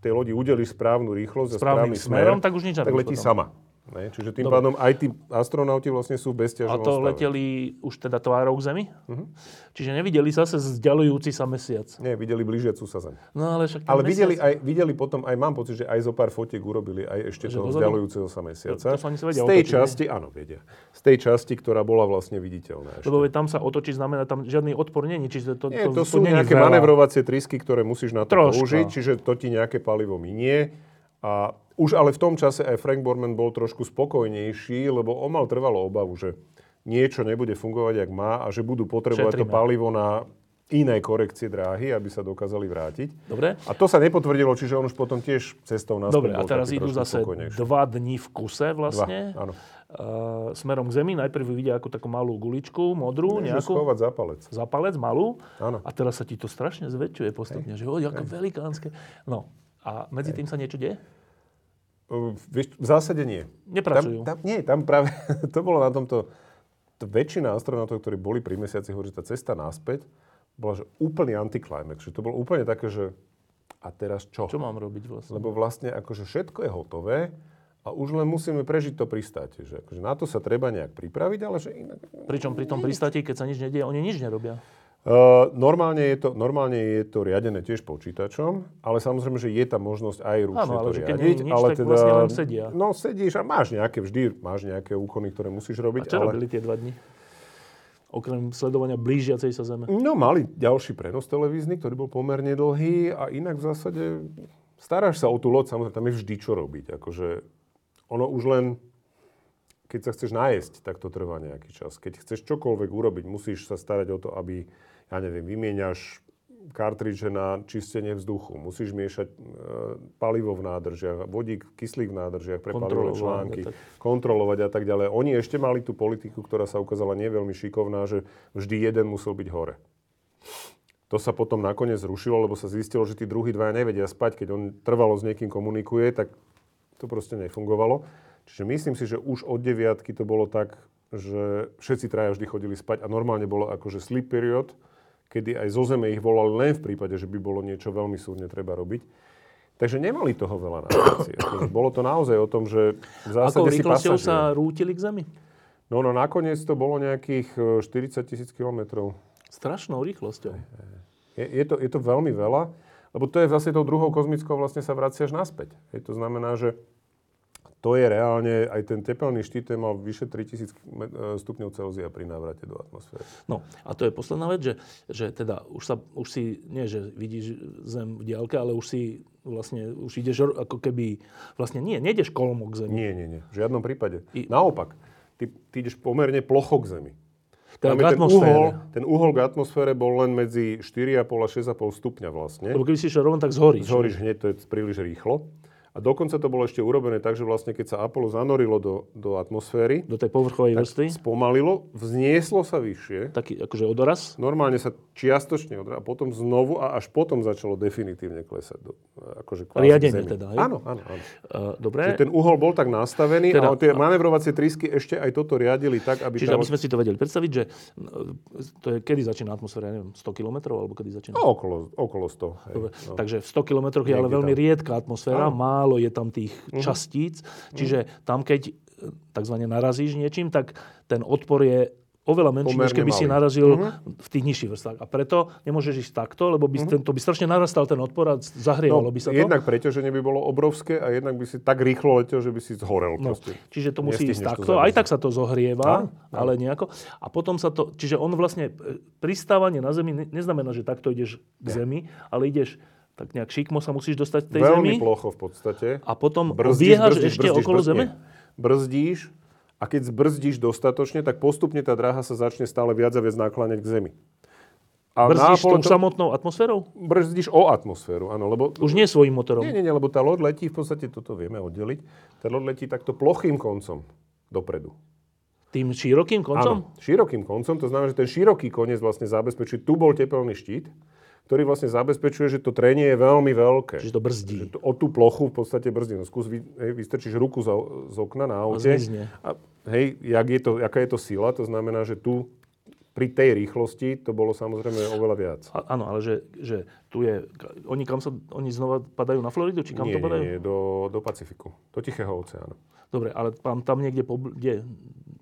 tej lodi udeliš správnu rýchlosť a Správnym správny smerom, smer, tak už nič tak letí potom. sama. Ne? Čiže tým Dobre. pádom aj tí astronauti vlastne sú bez A to stave. leteli už teda tvárou k Zemi? Mhm. Čiže nevideli zase vzdialujúci sa mesiac. Nie, videli blížiacu sa zem. No ale však Ale mesiac, videli, aj, videli potom, aj mám pocit, že aj zo pár fotiek urobili aj ešte Že toho dozadu? vzdialujúceho sa mesiaca. To- to sa oni sa vedia Z tej otočiť, časti, áno, vedia. Z tej časti, ktorá bola vlastne viditeľná ešte. Lebo tam sa otočiť znamená, tam žiadny odpor není, čiže to, Nie, to, to, sú nejaké veľa. manevrovacie trysky, ktoré musíš na to Troška. použiť, čiže to ti nejaké palivo minie. A už ale v tom čase aj Frank Borman bol trošku spokojnejší, lebo on mal trvalo obavu, že niečo nebude fungovať, jak má a že budú potrebovať to Šetríme. palivo na iné korekcie dráhy, aby sa dokázali vrátiť. Dobre? A to sa nepotvrdilo, čiže on už potom tiež cestou naspäť Dobre, a teraz idú zase spokojnejší. dva dni v kuse Dva, vlastne. áno. Uh, smerom k Zemi. Najprv vidia ako takú malú guličku, modrú, Môžu nejakú. schovať za palec. Za palec, malú. Áno. A teraz sa ti to strašne zväčšuje postupne. Že oj, aké velikánske. No. A medzi tým sa niečo deje? Vieš, v zásade nie. Nepracujú. Tam, tam, nie, tam práve, to bolo na tomto, to väčšina astronautov, ktorí boli pri mesiaci, hovorí, že tá cesta naspäť bola že úplný antiklimax. Že to bolo úplne také, že a teraz čo? Čo mám robiť vlastne? Lebo vlastne akože všetko je hotové a už len musíme prežiť to pristátie. Že akože na to sa treba nejak pripraviť, ale že inak... Pričom pri tom pristáti, keď sa nič nedieje, oni nič nerobia. Uh, normálne, je to, normálne je to riadené tiež počítačom, ale samozrejme, že je tam možnosť aj ručne Áno, ale to riadiť. nič, ale tak teda, vlastne len sedia. No sedíš a máš nejaké, vždy máš nejaké úkony, ktoré musíš A robiť. čo ale... robili tie dva dni? Okrem sledovania blížiacej sa Zeme. No mali ďalší prenos televízny, ktorý bol pomerne dlhý a inak v zásade staráš sa o tú loď, samozrejme tam je vždy čo robiť. Akože ono už len keď sa chceš nájsť, tak to trvá nejaký čas. Keď chceš čokoľvek urobiť, musíš sa starať o to, aby, ja neviem, vymieňaš kartridže na čistenie vzduchu, musíš miešať e, palivo v nádržiach, vodík, kyslík v nádržiach pre palivové články, tak. kontrolovať a tak ďalej. Oni ešte mali tú politiku, ktorá sa ukázala nie veľmi šikovná, že vždy jeden musel byť hore. To sa potom nakoniec zrušilo, lebo sa zistilo, že tí druhí dvaja nevedia spať. Keď on trvalo s niekým komunikuje, tak to proste nefungovalo. Čiže myslím si, že už od deviatky to bolo tak, že všetci traja vždy chodili spať a normálne bolo akože sleep period, kedy aj zo zeme ich volali len v prípade, že by bolo niečo veľmi súdne treba robiť. Takže nemali toho veľa na akože Bolo to naozaj o tom, že v zásade Akou rýchlosťou sa rútili k zemi? No, no nakoniec to bolo nejakých 40 e, tisíc kilometrov. Strašnou rýchlosťou. Je, je, to, je to veľmi veľa, lebo to je zase tou druhou kozmickou vlastne sa vraciaš naspäť. Je, to znamená, že to je reálne, aj ten tepelný štít mal vyše 3000 e, stupňov Celzia pri návrate do atmosféry. No a to je posledná vec, že, že teda už, sa, už si, nie že vidíš Zem v diálke, ale už si vlastne, už ideš ako keby, vlastne nie, nejdeš kolmo k Zemi. Nie, nie, nie, v žiadnom prípade. I... Naopak, ty, ty ideš pomerne plocho k Zemi. Teda ten uhol, ten uhol k atmosfére bol len medzi 4,5 a 6,5 stupňa vlastne. Lebo keby si išiel rovno, tak zhoríš. Zhoríš hneď, to je príliš rýchlo. A dokonca to bolo ešte urobené tak, že vlastne keď sa Apollo zanorilo do, do atmosféry, do tej povrchovej vrstvy, spomalilo, vznieslo sa vyššie. Taký akože odoraz? Normálne sa čiastočne odoraz a potom znovu a až potom začalo definitívne klesať. Do, akože Riadenie teda, hej? Áno, áno, áno. Uh, dobre. Čiže ten uhol bol tak nastavený teda, a tie manevrovacie trysky ešte aj toto riadili tak, aby... Čiže tam... aby sme si to vedeli predstaviť, že to je, kedy začína atmosféra, ja neviem, 100 km alebo kedy začína? No, okolo, okolo 100. Hej, dobre. No. Takže v 100 km je ale veľmi tam. riedka atmosféra, áno. Málo je tam tých uh-huh. častíc. Čiže tam, keď e, tzv. narazíš niečím, tak ten odpor je oveľa menší, než keby malý. si narazil uh-huh. v tých nižších vrstách. A preto nemôžeš ísť takto, lebo by uh-huh. ten, to by strašne narastal ten odpor a zahrievalo no, by sa to. Jednak preťaženie by bolo obrovské a jednak by si tak rýchlo letel, že by si zhorel. No, čiže to musí ísť takto. Aj tak sa to zohrieva, no, no. ale nejako. A potom sa to... Čiže on vlastne... E, pristávanie na Zemi neznamená, že takto ideš k ja. Zemi, ale ideš tak nejak šikmo sa musíš dostať k tej Veľmi zemi. Veľmi plocho v podstate. A potom brzdíš, biehaš brzdíš, ešte brzdíš, okolo brzdíš, zeme? Brzdíš a keď zbrzdíš dostatočne, tak postupne tá dráha sa začne stále viac a viac nakláňať k zemi. A brzdíš tou to... samotnou atmosférou? Brzdíš o atmosféru, áno. Lebo... Už nie svojím motorom? Nie, nie, nie, lebo tá loď letí, v podstate toto vieme oddeliť, tá loď letí takto plochým koncom dopredu. Tým širokým koncom? Áno, širokým koncom, to znamená, že ten široký koniec vlastne zabezpečí, tu bol tepelný štít, ktorý vlastne zabezpečuje, že to trenie je veľmi veľké. Čiže to brzdí. Že to, o tú plochu v podstate brzdí. No skús, vy, hej, vystrčíš ruku z, z okna na aute. A, hej, jak je to, aká je to sila, to znamená, že tu pri tej rýchlosti to bolo samozrejme oveľa viac. A, áno, ale že, že tu je... Oni, kam sa, oni znova padajú na Floridu? Či kam nie, to padajú? Nie, do, do Pacifiku. Do Tichého oceánu. Dobre, ale tam, tam niekde, pobl- kde?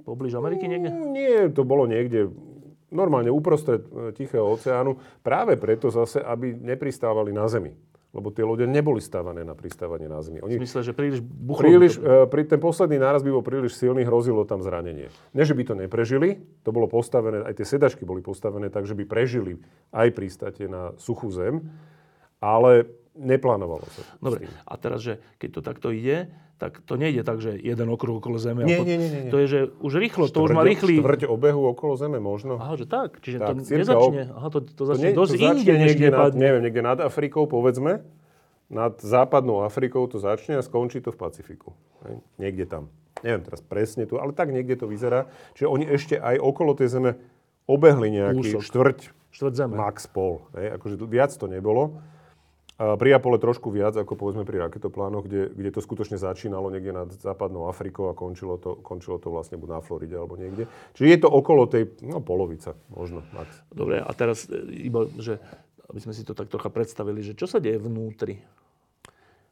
Poblíž Ameriky niekde? Nie, to bolo niekde normálne uprostred e, Tichého oceánu, práve preto zase, aby nepristávali na Zemi. Lebo tie lode neboli stávané na pristávanie na Zemi. Oni v smysle, že príliš buchlo príliš, to... E, pri ten posledný náraz by bol príliš silný, hrozilo tam zranenie. Ne, že by to neprežili, to bolo postavené, aj tie sedačky boli postavené tak, že by prežili aj pristátie na suchú zem, ale neplánovalo sa. Dobre, a teraz, že keď to takto ide, tak to nejde tak, že jeden okruh okolo Zeme. Nie, nie, nie, nie. To je, že už rýchlo, štvrť, to už má rýchly... Štvrť obehu okolo Zeme možno. Aha, že tak. Čiže tak, to nezačne. Aha, to, to začne to nie, dosť to inde, než nad, neviem, niekde nad Afrikou, povedzme. Nad západnou Afrikou to začne a skončí to v Pacifiku. Hej? Niekde tam. Neviem teraz presne tu, ale tak niekde to vyzerá. Čiže oni ešte aj okolo tej Zeme obehli nejaký Úsok. štvrť, štvrť zeme. max pol. Hej? Akože viac to nebolo. Pri Apole trošku viac ako povedzme pri raketoplánoch, kde, kde to skutočne začínalo niekde nad západnou Afrikou a končilo to, končilo to vlastne buď na Floride alebo niekde. Čiže je to okolo tej, no polovica možno, max. Dobre, a teraz e, iba, že aby sme si to tak trocha predstavili, že čo sa deje vnútri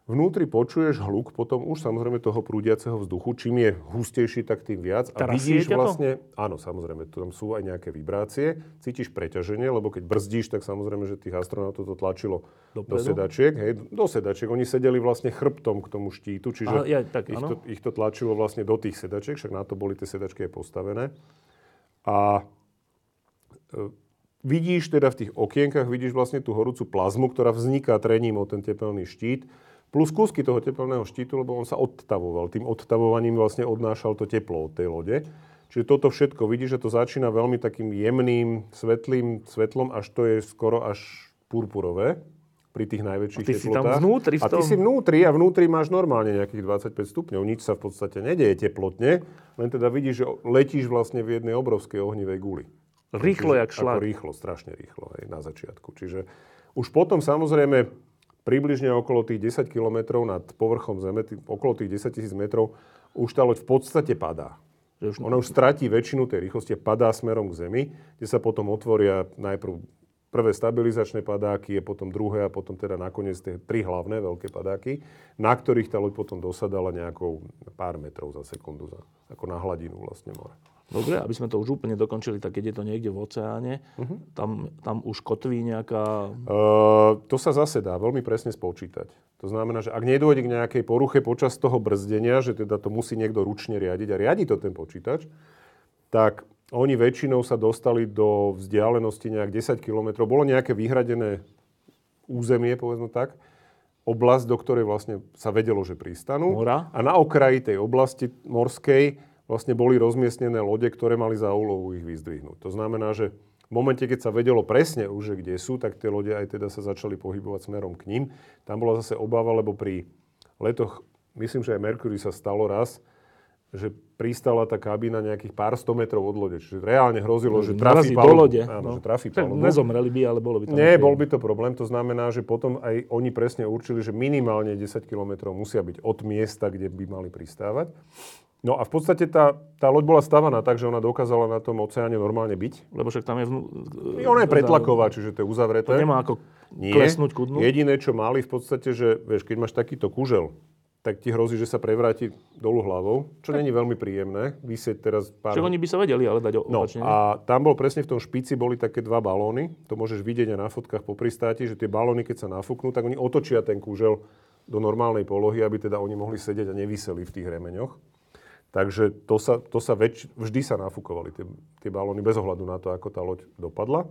Vnútri počuješ hluk potom už samozrejme toho prúdiaceho vzduchu. Čím je hustejší, tak tým viac. A vidíš vlastne... To? Áno, samozrejme, tam sú aj nejaké vibrácie. Cítiš preťaženie, lebo keď brzdíš, tak samozrejme, že tých astronautov to tlačilo Dopredu. do sedačiek. Hej, do sedačiek. Oni sedeli vlastne chrbtom k tomu štítu, čiže ja, tak, ich, to, ich to tlačilo vlastne do tých sedačiek, však na to boli tie sedačky aj postavené. A e, vidíš teda v tých okienkach, vidíš vlastne tú horúcu plazmu, ktorá vzniká trením o ten tepelný štít plus kúsky toho teplného štítu, lebo on sa odtavoval. Tým odtavovaním vlastne odnášal to teplo od tej lode. Čiže toto všetko vidí, že to začína veľmi takým jemným, svetlým svetlom, až to je skoro až purpurové pri tých najväčších A ty si teplotách. tam vnútri v A ty si vnútri a vnútri máš normálne nejakých 25 stupňov. Nič sa v podstate nedeje teplotne, len teda vidíš, že letíš vlastne v jednej obrovskej ohnivej guli. Rýchlo Čiže jak šlak. Ako rýchlo, strašne rýchlo aj na začiatku. Čiže už potom samozrejme približne okolo tých 10 km nad povrchom Zeme, tý, okolo tých 10 tisíc metrov, už tá loď v podstate padá. Už- Ona už stratí väčšinu tej rýchlosti a padá smerom k Zemi, kde sa potom otvoria najprv prvé stabilizačné padáky, je potom druhé a potom teda nakoniec tie tri hlavné veľké padáky, na ktorých tá loď potom dosadala nejakou pár metrov za sekundu, za, ako na hladinu vlastne mora. Dobre, aby sme to už úplne dokončili, tak keď je to niekde v oceáne, Mhm. tam, tam už kotví nejaká... Uh, to sa zase dá veľmi presne spočítať. To znamená, že ak nedôjde k nejakej poruche počas toho brzdenia, že teda to musí niekto ručne riadiť a riadi to ten počítač, tak oni väčšinou sa dostali do vzdialenosti nejak 10 km. Bolo nejaké vyhradené územie, povedzme tak, oblasť, do ktorej vlastne sa vedelo, že pristanú. Mora. A na okraji tej oblasti morskej vlastne boli rozmiestnené lode, ktoré mali za úlohu ich vyzdvihnúť. To znamená, že v momente, keď sa vedelo presne už, že kde sú, tak tie lode aj teda sa začali pohybovať smerom k ním. Tam bola zase obava, lebo pri letoch, myslím, že aj Mercury sa stalo raz, že pristala tá kabína nejakých pár sto metrov od lode. Čiže reálne hrozilo, že trafí Narazí do palubu. lode. Áno, no. že trafí palubu. nezomreli by, ale bolo by to... Nie, nejaké- bol by to problém. To znamená, že potom aj oni presne určili, že minimálne 10 km musia byť od miesta, kde by mali pristávať. No a v podstate tá, tá loď bola stavaná tak, že ona dokázala na tom oceáne normálne byť. Lebo však tam je... Vnú... Ona je pretlaková, čiže to je uzavreté. To nemá ako Nie. klesnúť ku dnu. Jediné, čo mali v podstate, že vieš, keď máš takýto kužel, tak ti hrozí, že sa prevráti dolu hlavou, čo není veľmi príjemné. Vysieť teraz pár... Však oni by sa vedeli ale dať No opačne. nie? a tam bol presne v tom špici boli také dva balóny. To môžeš vidieť aj na fotkách po pristáti, že tie balóny, keď sa nafúknú, tak oni otočia ten kúžel do normálnej polohy, aby teda oni mohli sedieť a nevyseli v tých remeňoch. Takže to sa, to sa väč, vždy sa nafúkovali tie, tie balóny bez ohľadu na to, ako tá loď dopadla.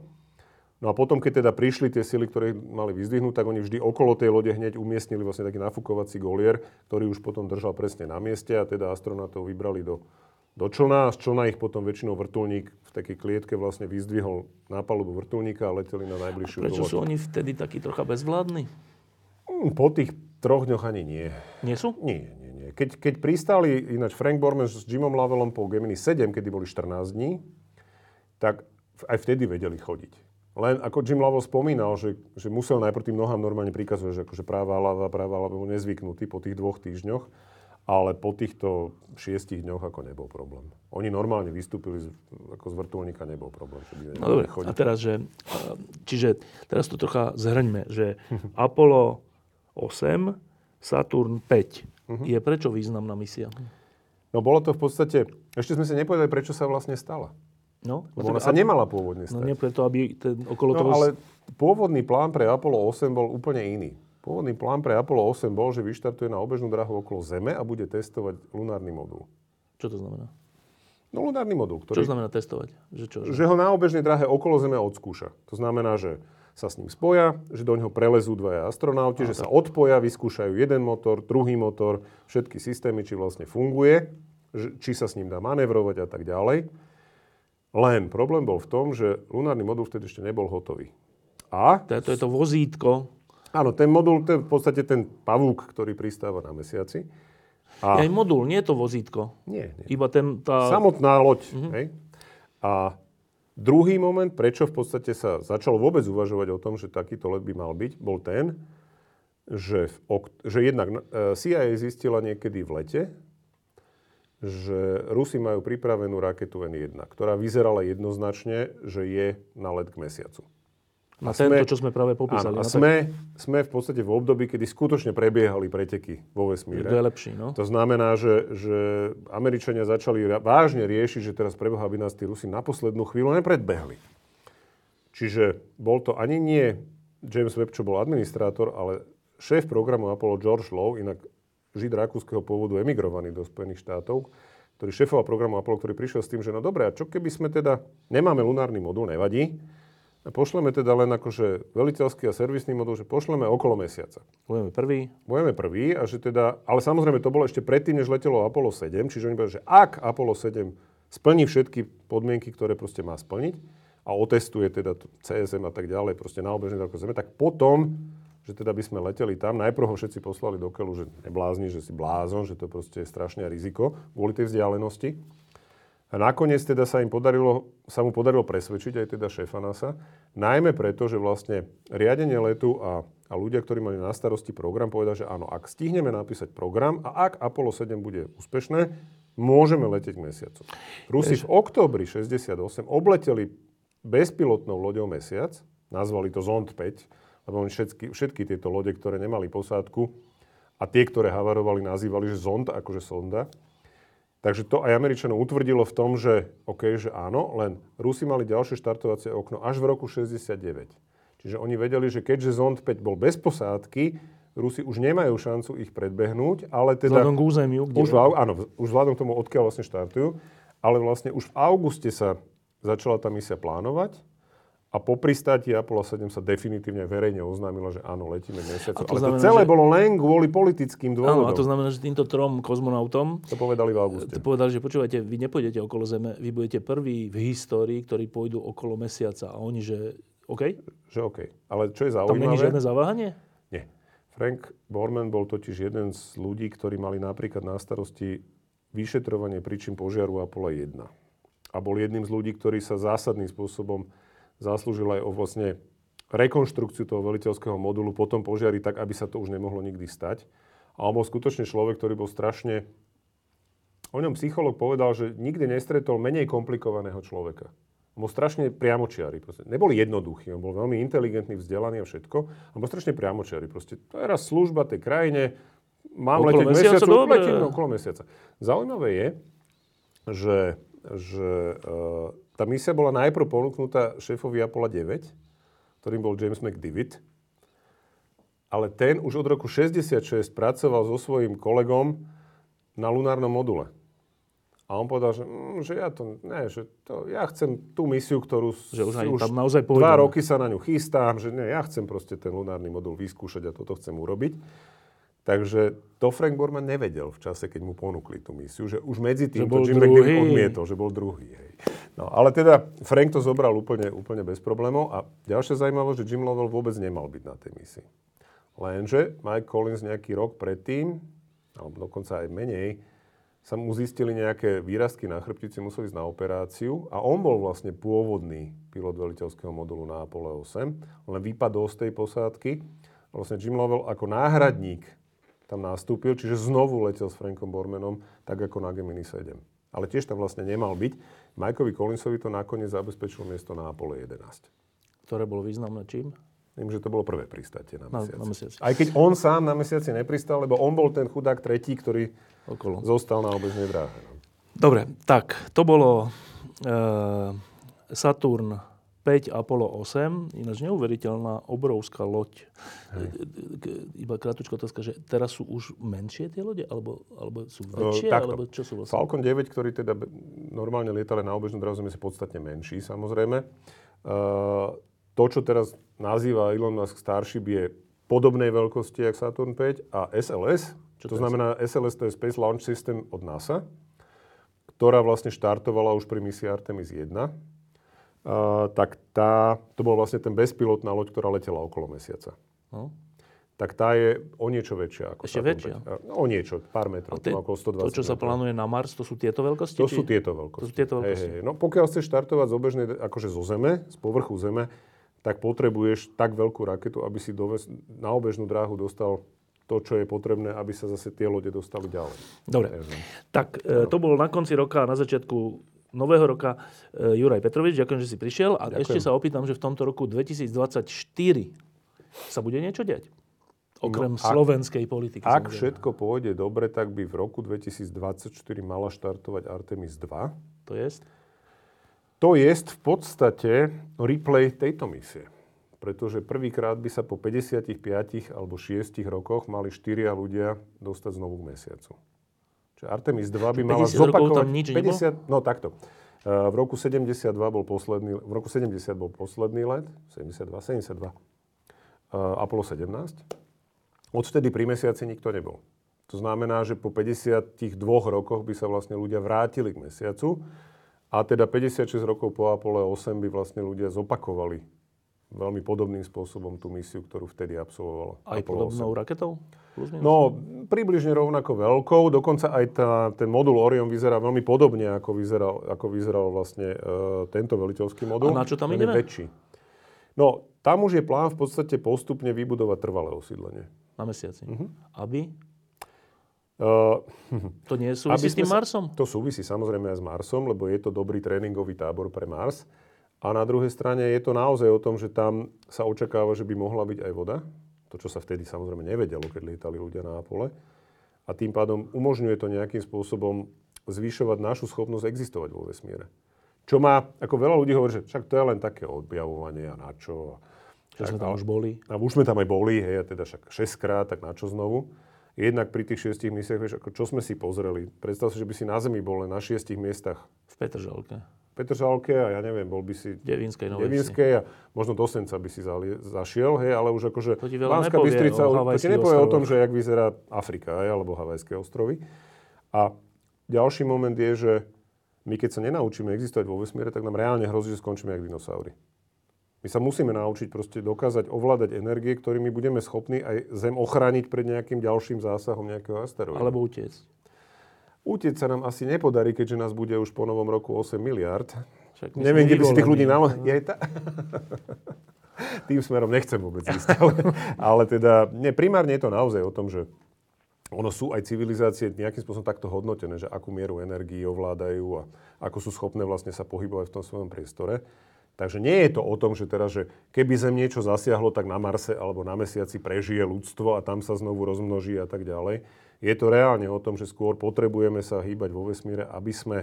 No a potom, keď teda prišli tie sily, ktoré mali vyzdvihnúť, tak oni vždy okolo tej lode hneď umiestnili vlastne taký nafúkovací golier, ktorý už potom držal presne na mieste a teda astronautov vybrali do, do člna a z člna ich potom väčšinou vrtulník v takej klietke vlastne vyzdvihol na palubu vrtulníka a leteli na najbližšiu Prečo loď. sú oni vtedy takí trocha bezvládni? Hm, Po tých troch dňoch ani nie. Nie sú? Nie, nie, nie. Keď, keď pristáli ináč Frank Borman s Jimom Lovellom po Gemini 7, kedy boli 14 dní, tak aj vtedy vedeli chodiť. Len ako Jim Lovell spomínal, že, že musel najprv tým nohám normálne prikazovať, že akože práva ľava, práva ľava, bol nezvyknutý po tých dvoch týždňoch, ale po týchto šiestich dňoch ako nebol problém. Oni normálne vystúpili z, ako z vrtulníka, nebol problém. Že by No dobre, a teraz, že, a, čiže teraz to trocha zhrňme, že Apollo 8, Saturn 5 Mhm. je prečo významná misia? No bolo to v podstate, ešte sme si nepovedali, prečo sa vlastne stala. No, Lebo ona sa nemala pôvodne No stať. nie preto, aby ten okolo No toho... ale pôvodný plán pre Apollo 8 bol úplne iný. Pôvodný plán pre Apollo 8 bol, že vyštartuje na obežnú drahu okolo Zeme a bude testovať lunárny modul. Čo to znamená? No lunárny modul, Čo ktorý, znamená testovať? Že čo? Že... že ho na obežnej drahe okolo Zeme odskúša. To znamená, že sa s ním spoja, že do neho prelezú dvaja astronauti, že sa odpoja, vyskúšajú jeden motor, druhý motor, všetky systémy, či vlastne funguje, či sa s ním dá manevrovať a tak ďalej. Len problém bol v tom, že lunárny modul vtedy ešte nebol hotový. A To je to, vozítko. Áno, ten modul, to je v podstate ten pavúk, ktorý pristáva na mesiaci. A... Aj modul, nie je to vozítko. nie, nie. Iba ten, tá... Samotná loď. Hej? A druhý moment, prečo v podstate sa začalo vôbec uvažovať o tom, že takýto let by mal byť, bol ten, že, v že jednak e, CIA zistila niekedy v lete, že Rusi majú pripravenú raketu N1, ktorá vyzerala jednoznačne, že je na let k mesiacu. Na a tento, sme- čo sme práve popísali. Áno, a no, tak sme, sme v podstate v období, kedy skutočne prebiehali preteky vo vesmíre. To je lepší, no. To znamená, že, že Američania začali vážne riešiť, že teraz preboha by nás tí Rusi na poslednú chvíľu nepredbehli. Čiže bol to ani nie James Webb, čo bol administrátor, ale šéf programu Apollo George Low, inak žid rakúskeho pôvodu emigrovaný do Spojených štátov, ktorý šéfoval programu Apollo, ktorý prišiel s tým, že no dobre, a čo keby sme teda, nemáme lunárny modul, nevadí, pošleme teda len akože veliteľský a servisný modul, že pošleme okolo mesiaca. Budeme prvý. Budeme prvý a že teda, ale samozrejme to bolo ešte predtým, než letelo Apollo 7, čiže oni povedali, že ak Apollo 7 splní všetky podmienky, ktoré proste má splniť a otestuje teda CSM a tak ďalej, proste na obežnej Zeme, tak potom, že teda by sme leteli tam, najprv ho všetci poslali do keľu, že neblázni, že si blázon, že to proste je strašné riziko kvôli tej vzdialenosti. A nakoniec teda sa, im podarilo, sa mu podarilo presvedčiť aj teda šéfa NASA, najmä preto, že vlastne riadenie letu a, a ľudia, ktorí mali na starosti program, povedali, že áno, ak stihneme napísať program a ak Apollo 7 bude úspešné, môžeme letieť k mesiacu. Rusi v októbri 68 obleteli bezpilotnou loďou mesiac, nazvali to Zond 5, lebo oni všetky, všetky tieto lode, ktoré nemali posádku a tie, ktoré havarovali, nazývali, že Zond, akože sonda. Takže to aj Američanov utvrdilo v tom, že OK, že áno, len Rusi mali ďalšie štartovacie okno až v roku 69. Čiže oni vedeli, že keďže Zond 5 bol bez posádky, Rusi už nemajú šancu ich predbehnúť, ale teda... Vzhľadom k územiu, kde... Už, v, áno, už vzhľadom k tomu, odkiaľ vlastne štartujú, ale vlastne už v auguste sa začala tá misia plánovať a po pristáti Apollo 7 sa definitívne verejne oznámilo, že áno, letíme mesiac. Ale znamená, to celé že... bolo len kvôli politickým dôvodom. Áno, a to znamená, že týmto trom kozmonautom... To povedali v auguste. To povedali, že počúvajte, vy nepôjdete okolo Zeme, vy budete prví v histórii, ktorí pôjdu okolo Mesiaca. A oni, že OK? Že OK. Ale čo je zaujímavé... Tam není žiadne zaváhanie? Nie. Frank Borman bol totiž jeden z ľudí, ktorí mali napríklad na starosti vyšetrovanie príčin požiaru Apollo 1. A bol jedným z ľudí, ktorí sa zásadným spôsobom zaslúžil aj o vlastne rekonštrukciu toho veliteľského modulu po tom požiari tak, aby sa to už nemohlo nikdy stať. A on bol skutočne človek, ktorý bol strašne... O ňom psycholog povedal, že nikdy nestretol menej komplikovaného človeka. On bol strašne priamočiary. Proste. Neboli jednoduchý, on bol veľmi inteligentný, vzdelaný a všetko. On bol strašne priamočiary. Proste to je raz služba tej krajine, mám okolo letieť mesiacu, letím no, okolo mesiaca. Zaujímavé je, že, že uh, tá misia bola najprv ponúknutá šéfovi Apollo 9, ktorým bol James McDivitt. Ale ten už od roku 66 pracoval so svojím kolegom na lunárnom module. A on povedal, že, mm, že ja to, ne, že to, ja chcem tú misiu, ktorú že už, už tam naozaj dva roky sa na ňu chystám, že nie, ja chcem proste ten lunárny modul vyskúšať a toto chcem urobiť. Takže to Frank Borman nevedel v čase, keď mu ponúkli tú misiu, že už medzi tým to Jim McDivitt odmietol, že bol druhý. Hej. No, ale teda Frank to zobral úplne, úplne bez problémov a ďalšia zaujímavosť, že Jim Lovell vôbec nemal byť na tej misii. Lenže Mike Collins nejaký rok predtým, alebo dokonca aj menej, sa mu zistili nejaké výrazky na chrbtici, musel ísť na operáciu a on bol vlastne pôvodný pilot veliteľského modulu na Apollo 8, len vypadol z tej posádky. Vlastne Jim Lovell ako náhradník tam nastúpil, čiže znovu letel s Frankom Bormanom, tak ako na Gemini 7. Ale tiež tam vlastne nemal byť. Mikeovi Collinsovi to nakoniec zabezpečilo miesto na Apollo 11. Ktoré bolo významné čím? Viem, že to bolo prvé pristátie na mesiaci. Na, na mesiaci. Aj keď on sám na mesiaci nepristal, lebo on bol ten chudák tretí, ktorý Okolo. zostal na obežnej dráhe. No. Dobre, tak to bolo e, Saturn 5 Apollo 8, ináč neuveriteľná, obrovská loď. Hej. Iba krátko otázka, že teraz sú už menšie tie lode, alebo, alebo sú väčšie, no, alebo čo sú vlastne? Falcon 9, ktorý teda normálne lietali na obežnú dráhu, je podstatne menší, samozrejme. Uh, to, čo teraz nazýva Elon Musk Starship, je podobnej veľkosti, ako Saturn 5 a SLS. Čo to, to znamená, SLS to je Space Launch System od NASA, ktorá vlastne štartovala už pri misii Artemis 1 uh, tak tá, to bol vlastne ten bezpilotná loď, ktorá letela okolo mesiaca. No. Tak tá je o niečo väčšia. Ako Ešte väčšia? No, o niečo, pár metrov, tie, okolo 120 To, čo sa plánuje na Mars, to sú tieto veľkosti? To či? sú tieto veľkosti. To sú tieto veľkosti. Hey, hey. No pokiaľ chceš štartovať z obežnej, akože zo Zeme, z povrchu Zeme, tak potrebuješ tak veľkú raketu, aby si do, na obežnú dráhu dostal to, čo je potrebné, aby sa zase tie lode dostali ďalej. Dobre. Tak e, to bolo na konci roka, na začiatku nového roka e, Juraj Petrovič. Ďakujem, že si prišiel. A Ďakujem. ešte sa opýtam, že v tomto roku 2024 sa bude niečo diať? Okrem no, ak, slovenskej politiky. Ak samozrejme. všetko pôjde dobre, tak by v roku 2024 mala štartovať Artemis 2. To je? To je v podstate replay tejto misie. Pretože prvýkrát by sa po 55 alebo 6 rokoch mali štyria ľudia dostať znovu k mesiacu. Artemis 2 by mala zopakovať... nič 50, No takto. v roku 72 bol posledný, v roku 70 bol posledný let, 72, 72, Apollo 17. Odvtedy pri mesiaci nikto nebol. To znamená, že po 52 rokoch by sa vlastne ľudia vrátili k mesiacu a teda 56 rokov po Apollo 8 by vlastne ľudia zopakovali veľmi podobným spôsobom tú misiu, ktorú vtedy absolvovalo. Aj Apollo podobnou 8. raketou? Plus? No, približne rovnako veľkou. Dokonca aj tá, ten modul Orion vyzerá veľmi podobne, ako vyzeral, ako vyzeral vlastne uh, tento veliteľský modul. A na čo tam je ideme? väčší. No, tam už je plán v podstate postupne vybudovať trvalé osídlenie. Na mesiaci. Mhm. Aby? Uh, To nie súvisí s tým sa- Marsom? To súvisí samozrejme aj s Marsom, lebo je to dobrý tréningový tábor pre Mars. A na druhej strane je to naozaj o tom, že tam sa očakáva, že by mohla byť aj voda. To, čo sa vtedy samozrejme nevedelo, keď lietali ľudia na Apole. A tým pádom umožňuje to nejakým spôsobom zvyšovať našu schopnosť existovať vo vesmíre. Čo má, ako veľa ľudí hovorí, že však to je len také objavovanie a na čo. Že sme tam už boli. A už sme tam aj boli, hej, a teda však 6 krát, tak na čo znovu? Jednak pri tých šiestich misiach, vieš, ako čo sme si pozreli. Predstav si, že by si na Zemi bol len na šiestich miestach V Petržalke. Petržalke a ja neviem, bol by si Devinskej. Devinskej a možno do Senca by si zalie, zašiel, hej, ale už akože To ti veľa Banská nepovie Bystrica, o to ti nepovie o tom, že jak vyzerá Afrika, hej, alebo Havajské ostrovy. A ďalší moment je, že my keď sa nenaučíme existovať vo vesmíre, tak nám reálne hrozí, že skončíme ako dinosaury. My sa musíme naučiť proste dokázať ovládať energie, ktorými budeme schopní aj Zem ochrániť pred nejakým ďalším zásahom nejakého asteroidu. Alebo utiecť. Utieť sa nám asi nepodarí, keďže nás bude už po novom roku 8 miliard. Však Neviem, kde by si tých ľudí nalo... Je ta... Tým smerom nechcem vôbec ísť. Ale, ale teda, nie, primárne je to naozaj o tom, že ono sú aj civilizácie nejakým spôsobom takto hodnotené, že akú mieru energii ovládajú a ako sú schopné vlastne sa pohybovať v tom svojom priestore. Takže nie je to o tom, že teraz, že keby Zem niečo zasiahlo, tak na Marse alebo na Mesiaci prežije ľudstvo a tam sa znovu rozmnoží a tak ďalej. Je to reálne o tom, že skôr potrebujeme sa hýbať vo vesmíre, aby sme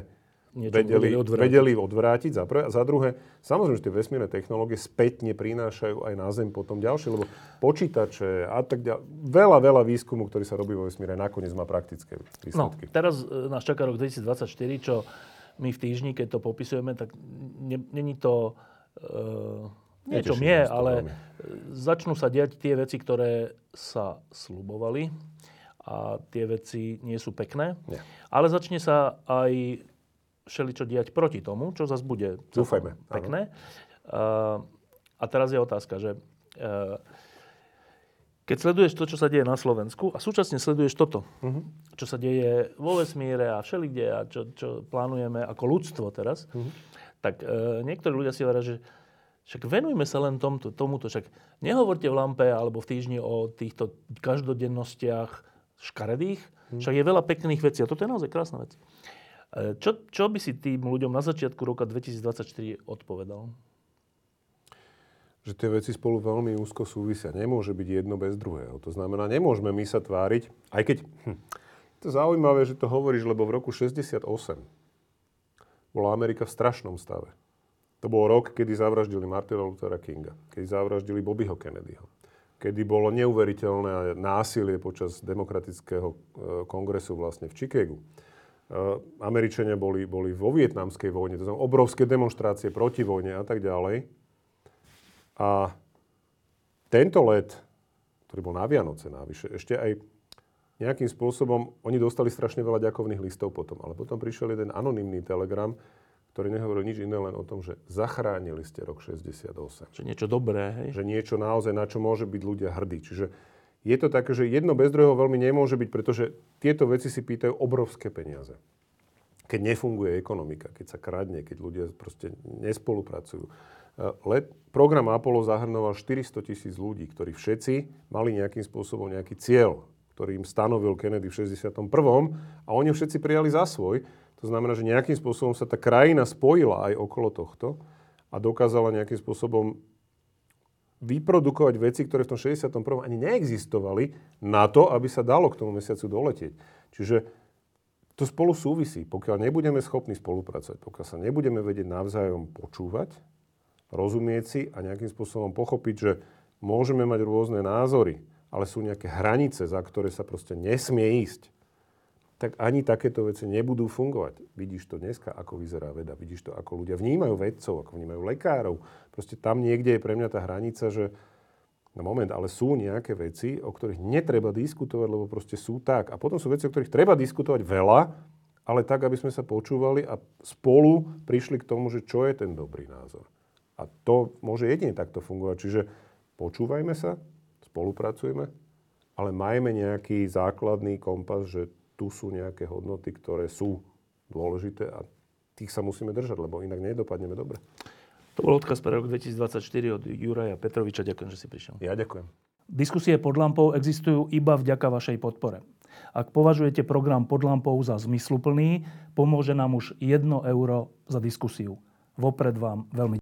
Niečo vedeli, odvrátiť. vedeli odvrátiť za prvé. Za druhé, samozrejme, že tie vesmírne technológie spätne prinášajú aj na Zem potom ďalšie, lebo počítače a tak ďalej. Veľa, veľa výskumu, ktorý sa robí vo vesmíre, nakoniec má praktické No, výsledky. teraz e, nás čaká rok 2024, čo my v týždni, keď to popisujeme, tak ne, není to e, niečo je, ale veľmi. e, začnú sa diať tie veci, ktoré sa slubovali a tie veci nie sú pekné. Nie. Ale začne sa aj všeličo diať proti tomu, čo zase bude Dúfajme, pekné. Uh, a teraz je otázka, že uh, keď sleduješ to, čo sa deje na Slovensku a súčasne sleduješ toto, Mhm. čo sa deje vo vesmíre a všelikde a čo, čo plánujeme ako ľudstvo teraz, Mhm. tak uh, niektorí ľudia si hovoria, že však venujme sa len tomto, tomuto, však nehovorte v lampe alebo v týždni o týchto každodennostiach škaredých, Mhm. však je veľa pekných vecí a toto je naozaj krásna vec. E, Čo, čo by si tým ľuďom na začiatku roka 2024 odpovedal? Že tie veci spolu veľmi úzko súvisia. Nemôže byť jedno bez druhého. To znamená, nemôžeme my sa tváriť, aj keď... Hm, to je zaujímavé, že to hovoríš, lebo v roku 68 bola Amerika v strašnom stave. To bol rok, kedy zavraždili Martina Luthera Kinga, kedy zavraždili Bobbyho Kennedyho, kedy bolo neuveriteľné násilie počas demokratického e, kongresu vlastne v Chicagu. E, Američania boli, boli vo vietnamskej vojne, to znamená obrovské demonstrácie proti vojne a tak ďalej. A tento let, ktorý bol na Vianoce návyše, ešte aj nejakým spôsobom, oni dostali strašne veľa ďakovných listov potom, ale potom prišiel jeden anonymný telegram, ktorý nehovoril nič iné, len o tom, že zachránili ste rok 68 Že niečo dobré, hej? že niečo naozaj, na čo môže byť ľudia hrdí. Čiže je to také, že jedno bez druhého veľmi nemôže byť, pretože tieto veci si pýtajú obrovské peniaze. Keď nefunguje ekonomika, keď sa kradne, keď ľudia proste nespolupracujú. Eh, Let, program Apollo zahrnoval 400 tisíc ľudí, ktorí všetci mali nejakým spôsobom nejaký cieľ, ktorý im stanovil Kennedy v 61. a oni všetci prijali za svoj. To znamená, že nejakým spôsobom sa tá krajina spojila aj okolo tohto a dokázala nejakým spôsobom vyprodukovať veci, ktoré v tom 61. ani neexistovali na to, aby sa dalo k tomu mesiacu doletieť. Čiže to spolu súvisí. Pokiaľ nebudeme schopní spolupracovať, pokiaľ sa nebudeme vedieť navzájom počúvať, rozumieť si a nejakým spôsobom pochopiť, že môžeme mať rôzne názory, ale sú nejaké hranice, za ktoré sa proste nesmie ísť, tak ani takéto veci nebudú fungovať. Vidíš to dneska, ako vyzerá veda, vidíš to, ako ľudia vnímajú vedcov, ako vnímajú lekárov. Proste tam niekde je pre mňa tá hranica, že na moment, ale sú nejaké veci, o ktorých netreba diskutovať, lebo proste sú tak. A potom sú veci, o ktorých treba diskutovať veľa, ale tak, aby sme sa počúvali a spolu prišli k tomu, že čo je ten dobrý názor. A to môže jedine takto fungovať. Čiže počúvajme sa, spolupracujme, ale majme nejaký základný kompas, že tu sú nejaké hodnoty, ktoré sú dôležité a tých sa musíme držať, lebo inak nedopadneme dobre. To bol odkaz pre rok 2024 od Juraja Petroviča. Ďakujem, že si prišiel. Ja ďakujem. Diskusie pod lampou existujú iba vďaka vašej podpore. Ak považujete program pod lampou za zmysluplný, pomôže nám už 1 euro za diskusiu. Vopred vám veľmi